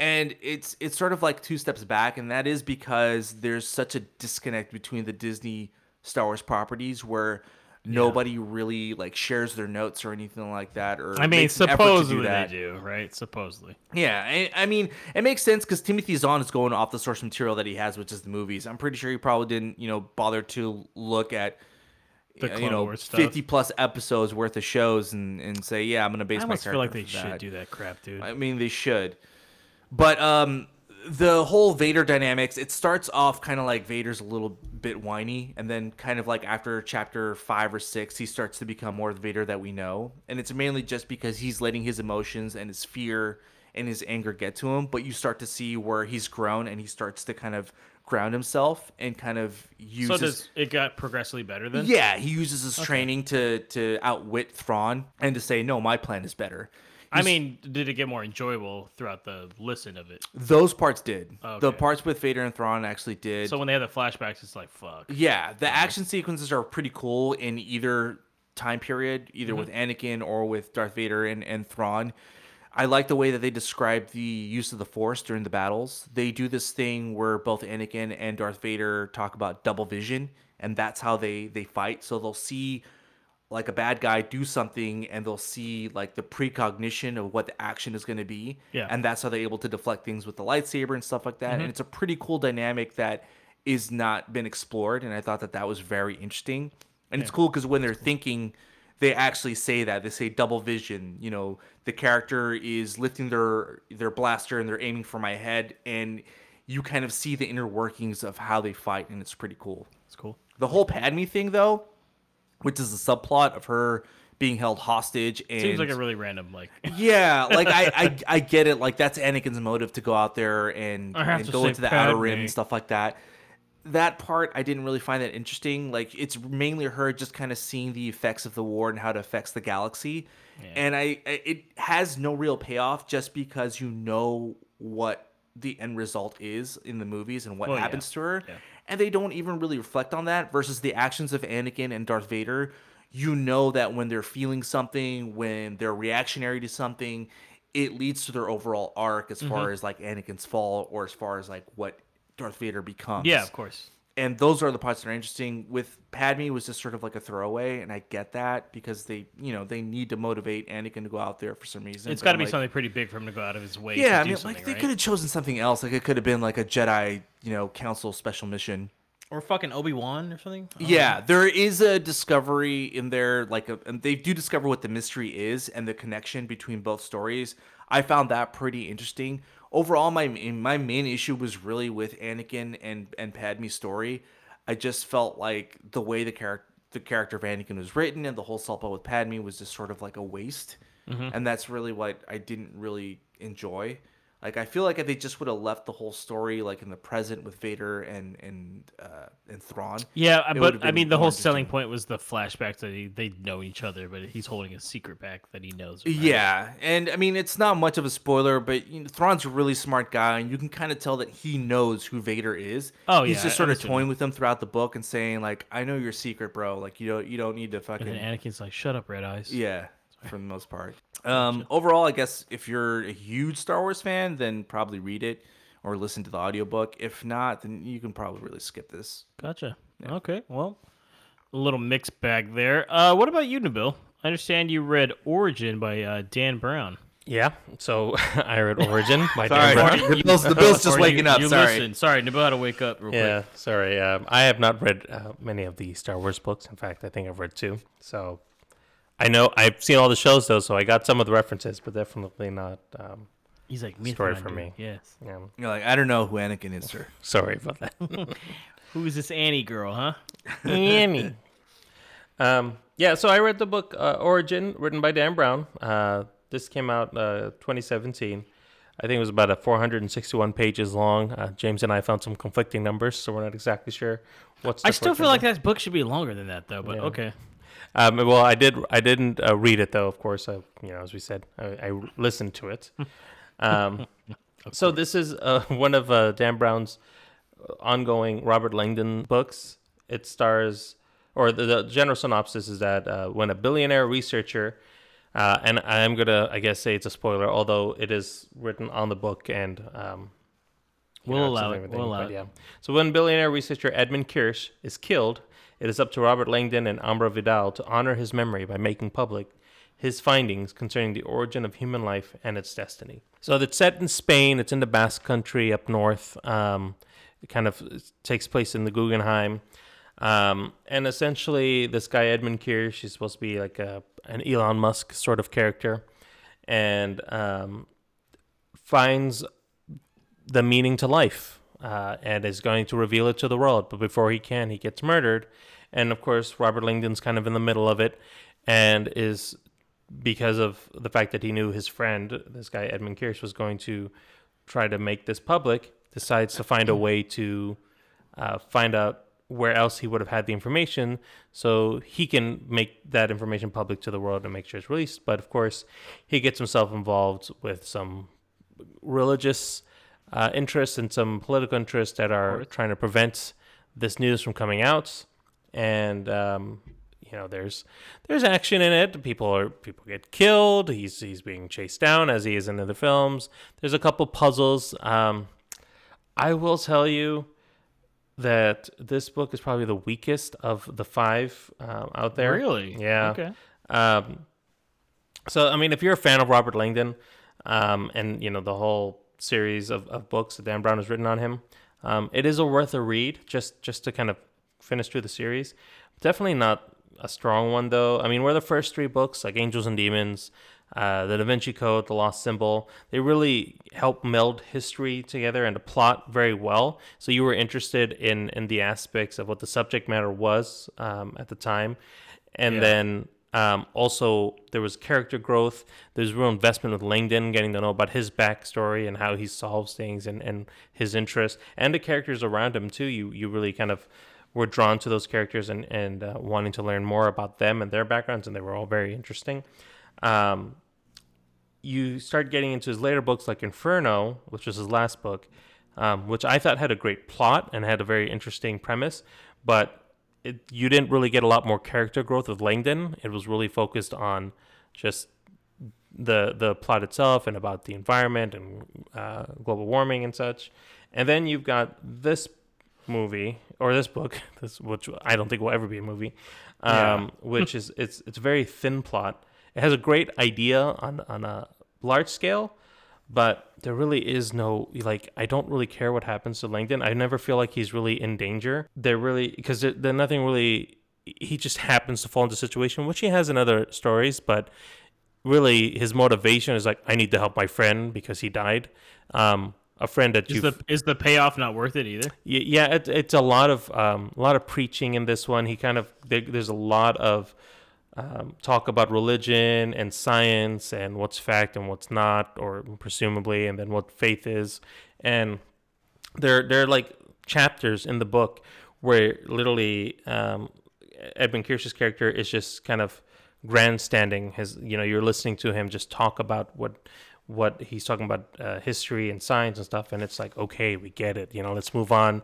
and it's it's sort of like two steps back and that is because there's such a disconnect between the disney star wars properties where nobody really like shares their notes or anything like that or I mean, makes an do supposedly they do, right? Supposedly. yeah I, I mean it makes sense because timothy zahn is going off the source material that he has which is the movies i'm pretty sure he probably didn't you know bother to look at The uh, you know Wars stuff. 50 plus episodes worth of shows and, and say yeah i'm gonna base I my almost feel like they should that. do that crap, dude. I mean, they should. But um, the whole Vader dynamics, it starts off kind of like Vader's a little bit whiny, and then kind of like after chapter five or six, he starts to become more of the Vader that we know. And it's mainly just because he's letting his emotions and his fear and his anger get to him. But you start to see where he's grown and he starts to kind of ground himself and kind of use so does it got progressively better then? yeah, he uses his training to to outwit Thrawn and to say, no, my plan is better. I mean, did it get more enjoyable throughout the listen of it? Those parts did. The parts with Vader and Thrawn actually did. So when they had the flashbacks, it's like fuck. yeah, the action sequences are pretty cool in either time period, either Mm-hmm. with Anakin or with Darth Vader and, and Thrawn. I like the way that they describe the use of the Force during the battles. They do this thing where both Anakin and Darth Vader talk about double vision, and that's how they they fight. So they'll see like a bad guy do something and they'll see like the precognition of what the action is going to be. Yeah. and that's how they're able to deflect things with the lightsaber and stuff like that. Mm-hmm. and it's a pretty cool dynamic that is not been explored and i thought that that was very interesting. And it's cool because when they're thinking they actually say that. They say double vision you know the character is lifting their their blaster and they're aiming for my head and you kind of see the inner workings of how they fight and it's pretty cool. It's cool. the whole Padme thing, though, which is a subplot of her being held hostage and Seems like a really random like. yeah, like I, I I get it. Like that's Anakin's motive to go out there and, and go into the outer rim and stuff like that. that part I didn't really find that interesting. Like it's mainly her just kind of seeing the effects of the war and how it affects the galaxy. And I I- it has no real payoff just because you know what the end result is in the movies and what Well, yeah. happens to her. And they don't even really reflect on that versus the actions of Anakin and Darth Vader. You know that when they're feeling something, when they're reactionary to something, it leads to their overall arc as Mm-hmm. far as like Anakin's fall or as far as like what Darth Vader becomes. Yeah, of course. And those are the parts that are interesting. With Padme was just sort of like a throwaway, and I get that because they, you know, they need to motivate Anakin to go out there for some reason. It's got to be like, something pretty big for him to go out of his way. Yeah, to I do mean, something, like they right? could have chosen something else. Like it could have been like a Jedi, you know, Council special mission. or fucking Obi Wan or something. I don't Yeah, there is a discovery in there, like, a, and they do discover what the mystery is and the connection between both stories. I found that pretty interesting. Overall, my my main issue was really with Anakin and and Padme's story. I just felt like the way the character the character of Anakin was written and the whole subplot with Padme was just sort of like a waste, mm-hmm. and that's really what I didn't really enjoy. Like I feel like if they just would have left the whole story like in the present with Vader and and uh, and Thrawn. Yeah, but I mean, the whole selling point was the flashback that he, they know each other, but he's holding a secret back that he knows. about. Yeah, and I mean it's not much of a spoiler, but you know, Thrawn's a really smart guy, and you can kind of tell that he knows who Vader is. Oh, he's yeah, just sort of toying with him throughout the book and saying like, "I know your secret, bro. Like you don't you don't need to And fucking then Anakin's like, "Shut up, Red Eyes." yeah." For the most part. Um, overall, I guess if you're a huge Star Wars fan, then probably read it or listen to the audiobook. If not, then you can probably really skip this. Gotcha. Okay, well, a little mixed bag there. Uh, what about you, Nabil? I understand you read Origin by uh, Dan Brown. Yeah. So I read Origin by Sorry, Dan Brown. the Bill's, the Bill's just waking you, up. You Sorry. Listen. Sorry, Nabil had to wake up real Yeah, quick. sorry. Um, I have not read uh, many of the Star Wars books. In fact, I think I've read two. So I know I've seen all the shows though, so I got some of the references, but definitely not. Um, He's like, me Story for me. Yes. yeah, You're like, I don't know who Anakin is, sir. sorry about that. Who's this Annie girl, huh? Annie. Um, yeah, so I read the book uh, Origin, written by Dan Brown. Uh, this came out uh, 2017. I think it was about a 461 pages long. Uh, James and I found some conflicting numbers, so we're not exactly sure what's. I still correct feel like number. that book should be longer than that, though. But Yeah. okay. Um, well, I did. I didn't uh, read it though. Of course, uh, you know, as we said, I, I listened to it. Um, so this is uh, one of uh, Dan Brown's ongoing Robert Langdon books. It stars, or the, the general synopsis is that uh, when a billionaire researcher, uh, and I am gonna, I guess, say it's a spoiler, although it is written on the book and. Um, We'll know, allow it, we'll allow but it. Yeah. So when billionaire researcher Edmund Kirsch is killed, it is up to Robert Langdon and Ambra Vidal to honor his memory by making public his findings concerning the origin of human life and its destiny. So it's set in Spain. It's in the Basque Country up north. Um, it kind of takes place in the Guggenheim. Um, and essentially, this guy Edmund Kirsch is supposed to be like a an Elon Musk sort of character, and um, finds the meaning to life uh, and is going to reveal it to the world. But before he can, he gets murdered. And of course, Robert Langdon's kind of in the middle of it and is because of the fact that he knew his friend, this guy Edmund Kirsch, was going to try to make this public, decides to find a way to uh, find out where else he would have had the information so he can make that information public to the world and make sure it's released. But of course, he gets himself involved with some religious uh, interests and some political interests that are trying to prevent this news from coming out. And um, you know, there's there's action in it. People are people get killed. He's he's being chased down as he is in other films. There's a couple puzzles. Um, I will tell you that this book is probably the weakest of the five um, out there. Really? Yeah. Okay. Um, so I mean, if you're a fan of Robert Langdon, um, and you know the whole series of, of books that Dan Brown has written on him, um, it is a worth a read just just to kind of finish through the series. Definitely not a strong one though. I mean, where the first three books, like Angels and Demons, uh, The Da Vinci Code, The Lost Symbol, they really help meld history together and the plot very well. So you were interested in in the aspects of what the subject matter was um, at the time, and then Um, also, there was character growth. There's real investment with Langdon, getting to know about his backstory and how he solves things and, and his interests, and the characters around him too. You you really kind of were drawn to those characters and and uh, wanting to learn more about them and their backgrounds, and they were all very interesting. Um, you start getting into his later books like Inferno, which was his last book, um, which I thought had a great plot and had a very interesting premise, but it, you didn't really get a lot more character growth with Langdon. It was really focused on just the the plot itself and about the environment and uh, global warming and such. And then you've got this movie or this book, this which I don't think will ever be a movie, um, which is it's it's a very thin plot. It has a great idea on on a large scale, but there really is no like I don't really care what happens to Langdon. I never feel like he's really in danger. They're really because there, nothing really. He just happens to fall into a situation which he has in other stories, but really his motivation is like I need to help my friend because he died. Um, a friend that Is you the is the payoff not worth it either? Yeah, it, it's a lot of um, a lot of preaching in this one. He kind of there, there's a lot of um, talk about religion and science and what's fact and what's not, or presumably, and then what faith is. And there there are like chapters in the book where literally um, Edmund Kirsch's character is just kind of grandstanding his you know you're listening to him just talk about what what he's talking about uh, history and science and stuff and it's like okay we get it you know let's move on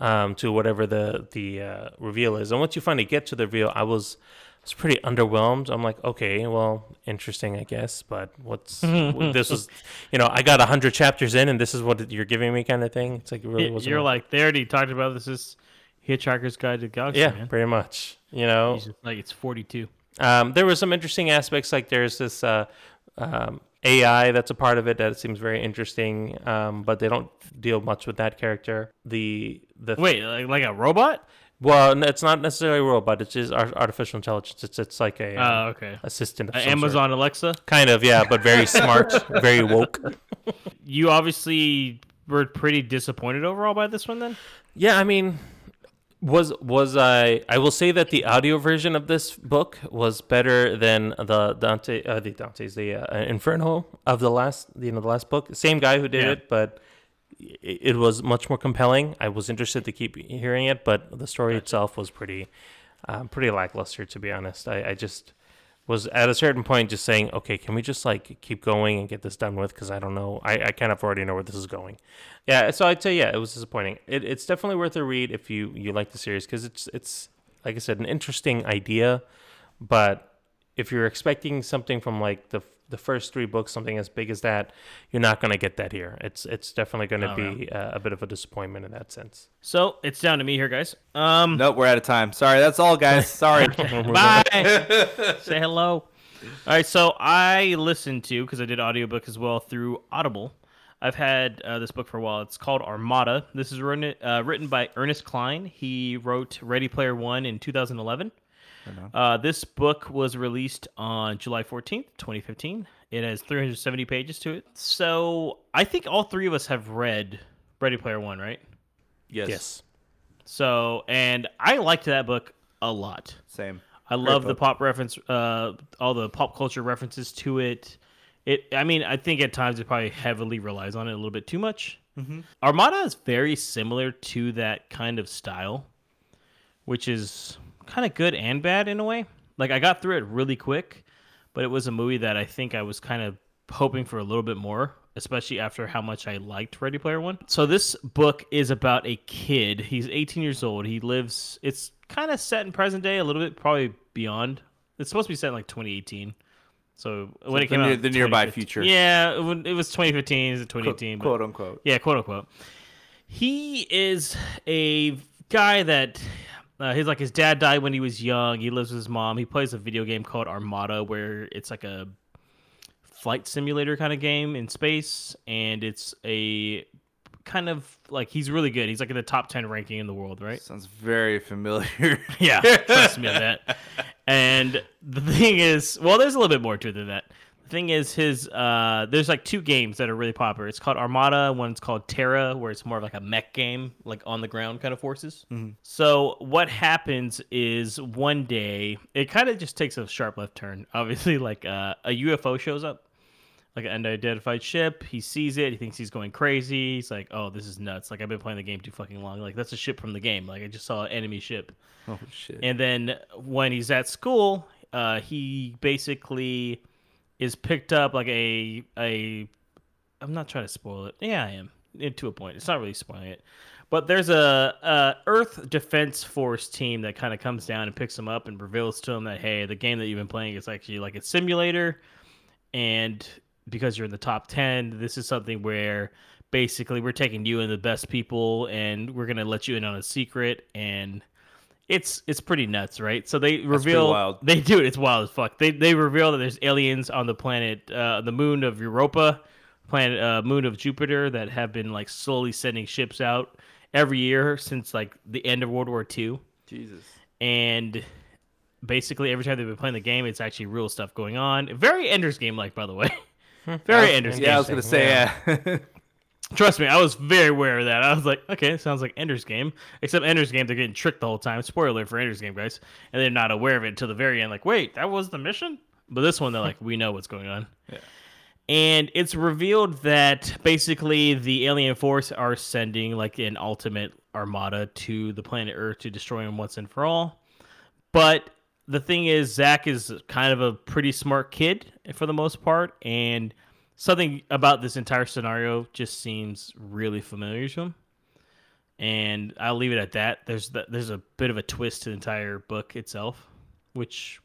um, to whatever the the uh, reveal is and once you finally get to the reveal i was was pretty underwhelmed i'm like okay well interesting i guess but what's this was you know i got 100 chapters in and this is what you're giving me kind of thing it's like it really wasn't You're a- like they already talked about this is Hitchhiker's Guide to the Galaxy. yeah man. pretty much you know just like it's 42. Um, there were some interesting aspects, like there's this uh, um, AI that's a part of it that seems very interesting, um, but they don't deal much with that character. The the Wait, like, like a robot? Well, it's not necessarily a robot; it's just artificial intelligence. It's it's like a uh, okay. assistant, Uh, some sort. Amazon Alexa. kind of yeah, but very smart, very woke. You obviously were pretty disappointed overall by this one, then. Yeah, I mean, was was I? I will say that the audio version of this book was better than the Dante, uh, the Dante's, the uh, Inferno of the last, you know, the last book. Same guy who did Yeah. it, but it, it was much more compelling. I was interested to keep hearing it, but the story itself was pretty, um, pretty lackluster, to be honest. I, I just was at a certain point just saying, okay, can we just like keep going and get this done with? Because I don't know, I, I kind of already know where this is going. Yeah, so I'd say yeah, it was disappointing. It, it's definitely worth a read if you you like the series because it's it's like I said, an interesting idea, but if you're expecting something from like the the first three books, something as big as that, you're not going to get that here. It's it's definitely going to Oh, be uh, a bit of a disappointment in that sense. So it's down to me here, guys. Um, Nope, we're out of time. Sorry, that's all, guys. Sorry. Bye. Say hello. All right, so I listened to because I did audiobook as well through Audible. I've had uh, this book for a while. It's called Armada. This is written uh, written by Ernest Cline. He wrote Ready Player One in 2011. Uh, this book was released on July 14th, 2015. It has 370 pages to it. So I think all three of us have read Ready Player One, right? yes. Yes. So, and I liked that book a lot. Same. I love the pop reference, uh, all the pop culture references to it. It, I mean, I think at times it probably heavily relies on it a little bit too much. Armada is very similar to that kind of style, which is kind of good and bad in a way. Like I got through it really quick, but it was a movie that I think I was kind of hoping for a little bit more, especially after how much I liked Ready Player One. So this book is about a kid. He's 18 years old. He lives. It's kind of set in present day, a little bit probably beyond. It's supposed to be set in like 2018. So when it came near- out, the nearby future. Yeah, it was 2015. Is it 2018? but- Quote unquote. yeah, quote unquote. He is a guy that uh, he's like his dad died when he was young. He lives with his mom. He plays a video game called Armada, where it's like a flight simulator kind of game in space, and it's a kind of like he's really good. He's like in the top ten ranking in the world, right? Sounds very familiar. Yeah, trust me on that. And the thing is, well, there's a little bit more to it than that. Thing is his uh there's like two games that are really popular. It's called Armada, one's called Terra, where it's more of like a mech game, like on the ground kind of forces. So what happens is one day it kind of just takes a sharp left turn. Obviously, like uh, a UFO shows up, like an unidentified ship. He sees it. He thinks he's going crazy. He's like, "Oh, this is nuts! Like I've been playing the game too fucking long. Like that's a ship from the game. Like I just saw an enemy ship." Oh shit. And then when he's at school, uh, he basically is picked up like a a. I'm not trying to spoil it. Yeah, I am eh, to a point. It's not really spoiling it, but there's a, a Earth Defense Force team that kind of comes down and picks them up and reveals to them that hey, the game that you've been playing is actually like a simulator, and because you're in the top 10 this is something where basically we're taking you and the best people and we're to let you in on a secret and it's it's pretty nuts right so they reveal wild. they do it it's wild as fuck they they reveal that there's aliens on the planet uh the moon of europa planet uh moon of jupiter that have been like slowly sending ships out every year since like the end of world war ii Jesus. and basically every time they've been playing the game, it's actually real stuff going on. Very Ender's Game like, by the way. very Ender's Yeah, I was gonna say yeah. Trust me, I was very aware of that. I was like, okay, sounds like Ender's Game. Except Ender's Game, they're getting tricked the whole time. Spoiler for Ender's Game, guys. And they're not aware of it until the very end. Like, wait, that was the mission? But this one, they're like, we know what's going on. Yeah. And it's revealed that basically the alien force are sending like an ultimate armada to the planet Earth to destroy them once and for all. But the thing is, Zach is kind of a pretty smart kid for the most part, and something about this entire scenario just seems really familiar to him. And I'll leave it at that. There's the, there's a bit of a twist to the entire book itself, which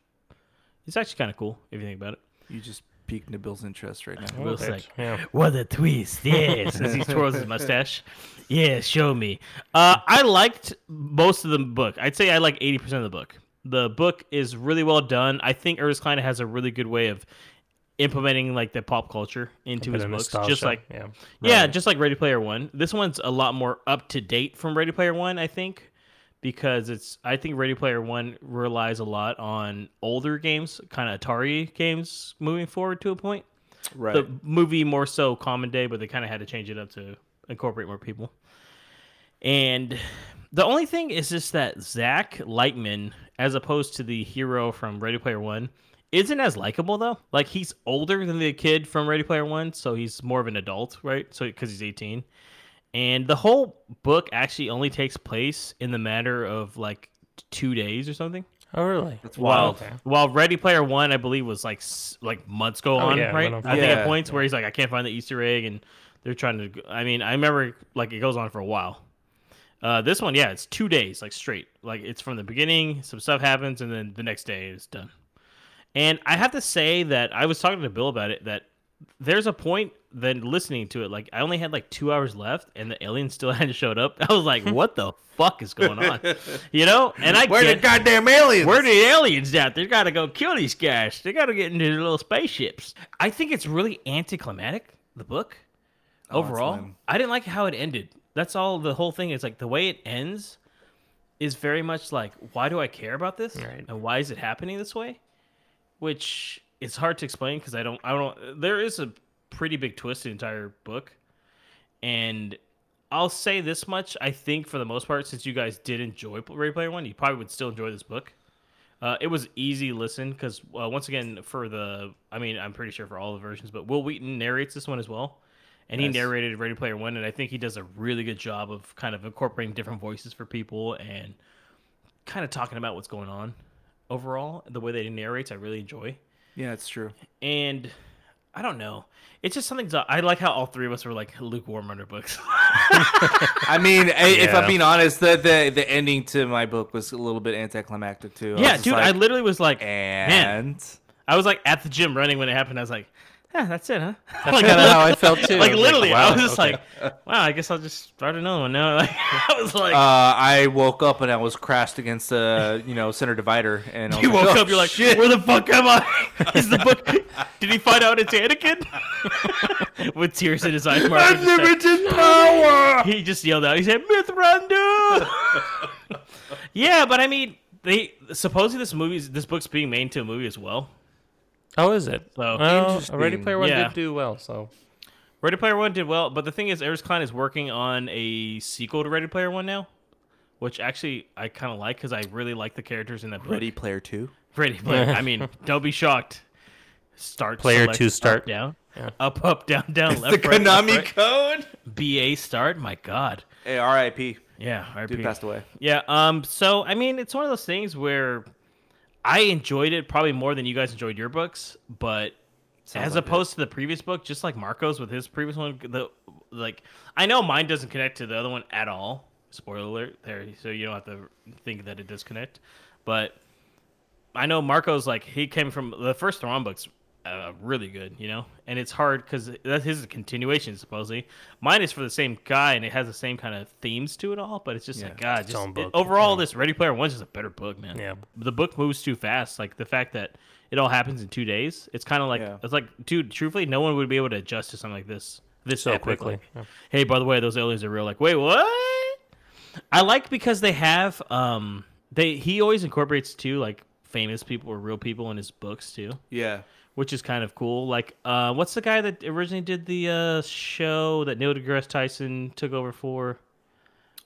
is actually kind of cool if you think about it. you just piqued Nabil's interest right now. Will's like, yeah. what a twist, yes, as he twirls his mustache. Yeah, show me. Uh, I liked most of the book. I'd say I like 80% of the book. The book is really well done. I think Ernest Cline has a really good way of implementing like the pop culture into his books. nostalgia, Just like yeah. yeah, just like Ready Player One. This one's a lot more up to date from Ready Player One, I think, because it's. I think Ready Player One relies a lot on older games, kind of Atari games, moving forward to a point. Right. The movie more so Common Day, but they kind of had to change it up to incorporate more people. And the only thing is just that Zach Lightman, as opposed to the hero from Ready Player One, isn't as likable though. Like he's older than the kid from Ready Player One, so he's more of an adult, right? So because he's eighteen, and the whole book actually only takes place in the matter of like two days or something. Oh, really? That's While, wild. while Ready Player One, I believe, was like like months go on, yeah, right? went on I think at Yeah. points where he's like, I can't find the Easter egg, and they're trying to. I mean, I remember like it goes on for a while. Uh, this one, yeah, it's two days, like straight. Like it's from the beginning, some stuff happens, and then the next day it's done. And I have to say that I was talking to Bill about it. That there's a point then listening to it, like I only had like two hours left, and the alien still hadn't showed up. I was like, what the fuck is going on? You know? And I Where the goddamn aliens? where the aliens at? They gotta go kill these guys. They gotta get into their little spaceships. I think it's really anticlimactic, the book. Oh, Overall. I didn't like how it ended. That's all the whole thing is like the way it ends is very much like, why do I care about this? Right. And why is it happening this way? Which is hard to explain because I don't I don't there is a pretty big twist in the entire book. And I'll say this much: I think for the most part, since you guys did enjoy Ready Player One, you probably would still enjoy this book. Uh, it was easy listen because uh, once again, for the I mean, I'm pretty sure for all the versions, but Wil Wheaton narrates this one as well, and he narrated Ready Player One, and I think he does a really good job of kind of incorporating different voices for people and kind of talking about what's going on overall. The way that he narrates, I really enjoy Yeah, it's true. and I don't know. It's just something. To, I like how all three of us were like lukewarm on our books. I mean, I if I'm being honest, the, the the ending to my book was a little bit anticlimactic too. Yeah, was just dude. I literally was like, man. and I was like at the gym running when it happened. I was like, yeah, that's it, huh? That's like, kind of how I felt too. like I was literally, wow, I was just okay. like, wow. I guess I'll just start another one now. Like, I was like, uh, I woke up and I was crashed against the you know center divider, and I you like, woke "Oh, up. You're like, shit." where the fuck am I? Is the book? Did he find out it's Anakin? With tears in his eyes, Mark. just said- Unlimited power. he just yelled out. He said, "Mithrandu." yeah, but I mean, they supposedly this movie's this book's being made into a movie as well. Oh, is it? So- well, Ready Player One Yeah. did do well. So Ready Player One did well, but the thing is, Ernest Cline is working on a sequel to Ready Player One now, which actually I kind of like because I really like the characters in that book. Ready Player Two. Ready Player. I mean, don't be shocked. Start Player select, two start. up, down, up up down down left The right, left, Konami right. code. BA start. My God. Hey, R.I.P. Yeah, RP. Dude passed away. Yeah. Um. So I mean, it's one of those things where I enjoyed it probably more than you guys enjoyed your books, but as like opposed to the previous book, just like Marco's with his previous one, the like I know mine doesn't connect to the other one at all. Spoiler alert there, so you don't have to think that it does connect. But I know Marco's like he came from the first Thrawn books. Uh, really good, you know, and it's hard because that's his continuation supposedly. Mine is for the same guy, and it has the same kind of themes to it all. But it's just like God, just it- overall, this Ready Player One is just a better book, man. Yeah. the book moves too fast. Like the fact that it all happens in two days. It's kind of like Yeah. it's like, dude, truthfully, no one would be able to adjust to something like this this so quickly. Yeah. hey, by the way, those aliens are real. Like, wait, what? I like because they have um they he always incorporates too like famous people or real people in his books too, Yeah. Which is kind of cool. Like, uh, what's the guy that originally did the uh show that Neil deGrasse Tyson took over for?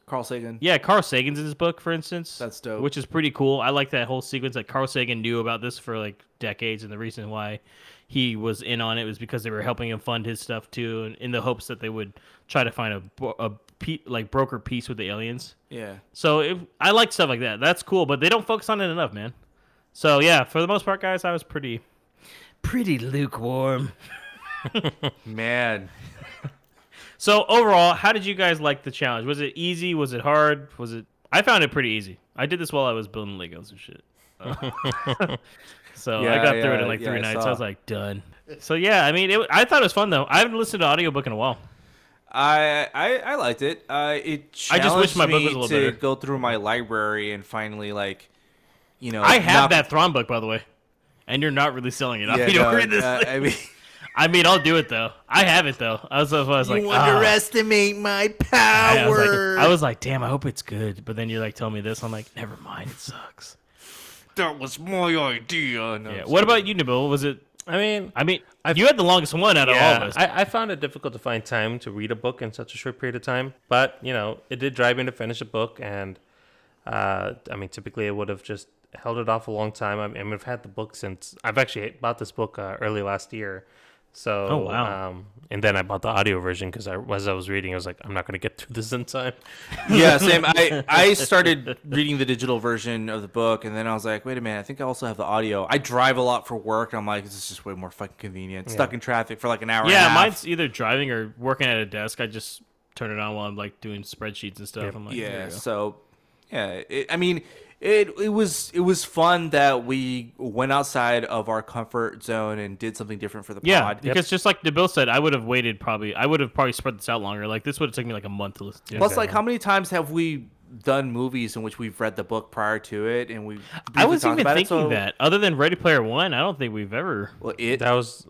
Carl Sagan. Yeah, Carl Sagan's in his book, for instance. That's dope. Which is pretty cool. I like that whole sequence. that Carl Sagan knew about this for like decades, and the reason why he was in on it was because they were helping him fund his stuff too, and in the hopes that they would try to find a, a pe- like broker peace with the aliens. Yeah. So it, I like stuff like that. That's cool, but they don't focus on it enough, man. So yeah, for the most part, guys, I was pretty, pretty lukewarm. Man. So overall, how did you guys like the challenge? Was it easy? Was it hard? Was it? I found it pretty easy. I did this while I was building Legos and shit. so I Yeah, got through it in like yeah, three I nights. saw. I was like done. So yeah, I mean, it, I thought it was fun though. I haven't listened to audiobook in a while. I I, I liked it. Uh, it I just wish my book was a little to better. go through my library and finally like, you know, I have knock- that Thrawn book by the way, and you're not really selling it. Yeah, you don't no, read this. uh, I mean, I mean, I'll do it though. I have it though. I was, I was like, you ah. underestimate my I was, power. like, I was like, damn, I hope it's good. But then you're like, telling me this. I'm like, never mind, it sucks. that was my idea. No, Yeah. What about you, Nabil? Was it? I mean, I mean, you had the longest one out of all of us. I, I found it difficult to find time to read a book in such a short period of time. But you know, it did drive me to finish a book, and uh, I mean, typically I would have just held it off a long time. I mean, I've had the book since I've actually bought this book uh, early last year. So, Oh, wow. Um, and then I bought the audio version because I, as I was reading, I was like, I'm not going to get through this in time. yeah, same. I I started reading the digital version of the book, and then I was like, wait a minute, I think I also have the audio. I drive a lot for work, and I'm like, this is just way more fucking convenient. Stuck in traffic for like an hour. and a yeah, half. mine's either driving or working at a desk. I just turn it on while I'm like doing spreadsheets and stuff. I'm like, yeah. So, yeah, it, I mean, it it was it was fun that we went outside of our comfort zone and did something different for the Yeah, pod. because just like Nabil said, I would have waited probably. I would have probably spread this out longer. Like this would have taken me like a month to listen to. Plus, like, how many times have we done movies in which we've read the book prior to it, and we I was talked even about it, thinking so- that. Other than Ready Player One, I don't think we've ever. Well, it That was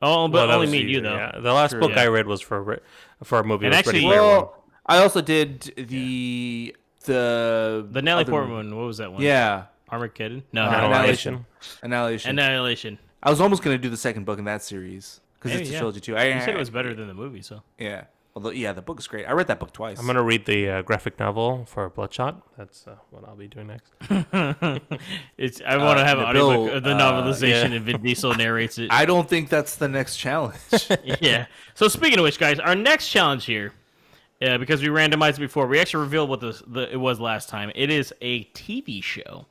Oh, but well, that only was me and you though. Yeah, the last book yeah. I read was for a for a movie. And It Ready actually- One. Well, I also did the the The Natalie other Portman one. What was that one? Yeah, Armageddon. No, Uh, no, Annihilation. Annihilation. Annihilation. I was almost gonna do the second book in that series because Maybe, it's a yeah. trilogy too. I, You said it was better than the movie, so. Yeah. Although, yeah, the book is great. I read that book twice. I'm gonna read the uh, graphic novel for Bloodshot. That's uh, what I'll be doing next. It's. I want to have an Nabil, audiobook of the uh, novelization, yeah. and Vin Diesel narrates it. I don't think that's the next challenge. yeah. So speaking of which, guys, our next challenge here, uh, because we randomized before, we actually revealed what the, the it was last time. It is a TV show.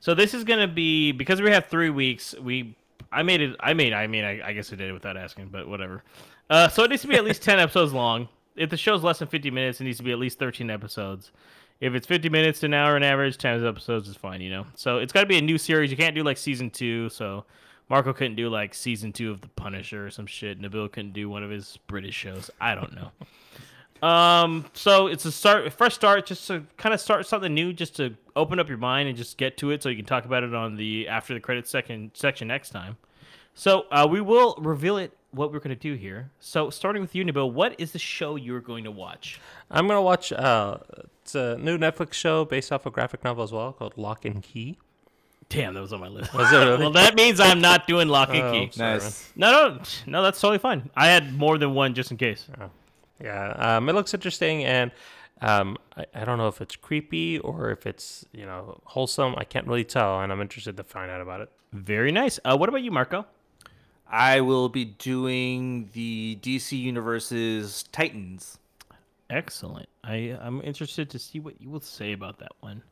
So this is gonna be because we have three weeks. We I made it. I made. I mean, I, I guess I did it without asking, but whatever. Uh, so it needs to be at least ten episodes long. If the show's less than fifty minutes, it needs to be at least thirteen episodes. If it's fifty minutes to an hour on average, ten episodes is fine. You know. So it's got to be a new series. You can't do like season two. So Marco couldn't do like season two of The Punisher or some shit. Nabil couldn't do one of his British shows. I don't know. um, so it's a start, a fresh start, just to kind of start something new, just to open up your mind and just get to it, so you can talk about it on the after the credits second section next time. So uh, we will reveal it what we're going to do here. So starting with you, Nabil, what is the show you're going to watch? I'm gonna watch. Uh, it's a new Netflix show based off a graphic novel as well called Locke and Key. Damn, that was on my list. Was it really? well, that means I'm not doing lock and Oh, key. Nice. No, no, no, that's totally fine. I had more than one just in case. Yeah, um, it looks interesting, and um, I, I don't know if it's creepy or if it's you know wholesome. I can't really tell, and I'm interested to find out about it. Very nice. Uh, what about you, Marco? I will be doing the DC Universe's Titans. Excellent. I I'm interested to see what you will say about that one.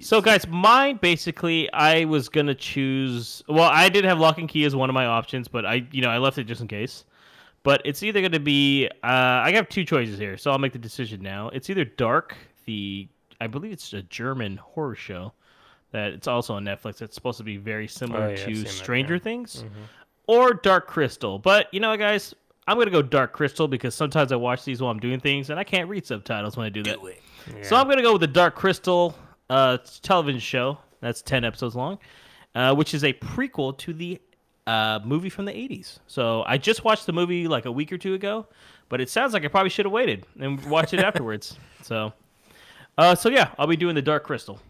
So, guys, mine basically, I was gonna choose. Well, I did have Locke and Key as one of my options, but I, you know, I left it just in case. But it's either gonna be. Uh, I have two choices here, so I'll make the decision now. It's either Dark, the I believe it's a German horror show that it's also on Netflix. It's supposed to be very similar Oh, yeah, I've seen to that, Stranger yeah. Things, or Dark Crystal. But you know, guys, I'm gonna go Dark Crystal because sometimes I watch these while I'm doing things, and I can't read subtitles when I do that. So I'm gonna go with the Dark Crystal uh, television show. That's ten episodes long, uh, which is a prequel to the uh, movie from the '80s. So I just watched the movie like a week or two ago, but it sounds like I probably should have waited and watched it afterwards. So, uh, so yeah, I'll be doing the Dark Crystal.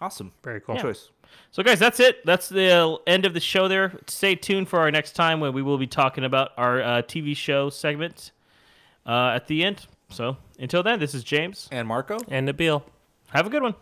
Awesome. Very cool. Choice. So, guys, that's it. That's the end of the show there. Stay tuned for our next time when we will be talking about our uh, TV show segment uh, at the end. So, until then, this is James. And Marco? And Nabil. Have a good one.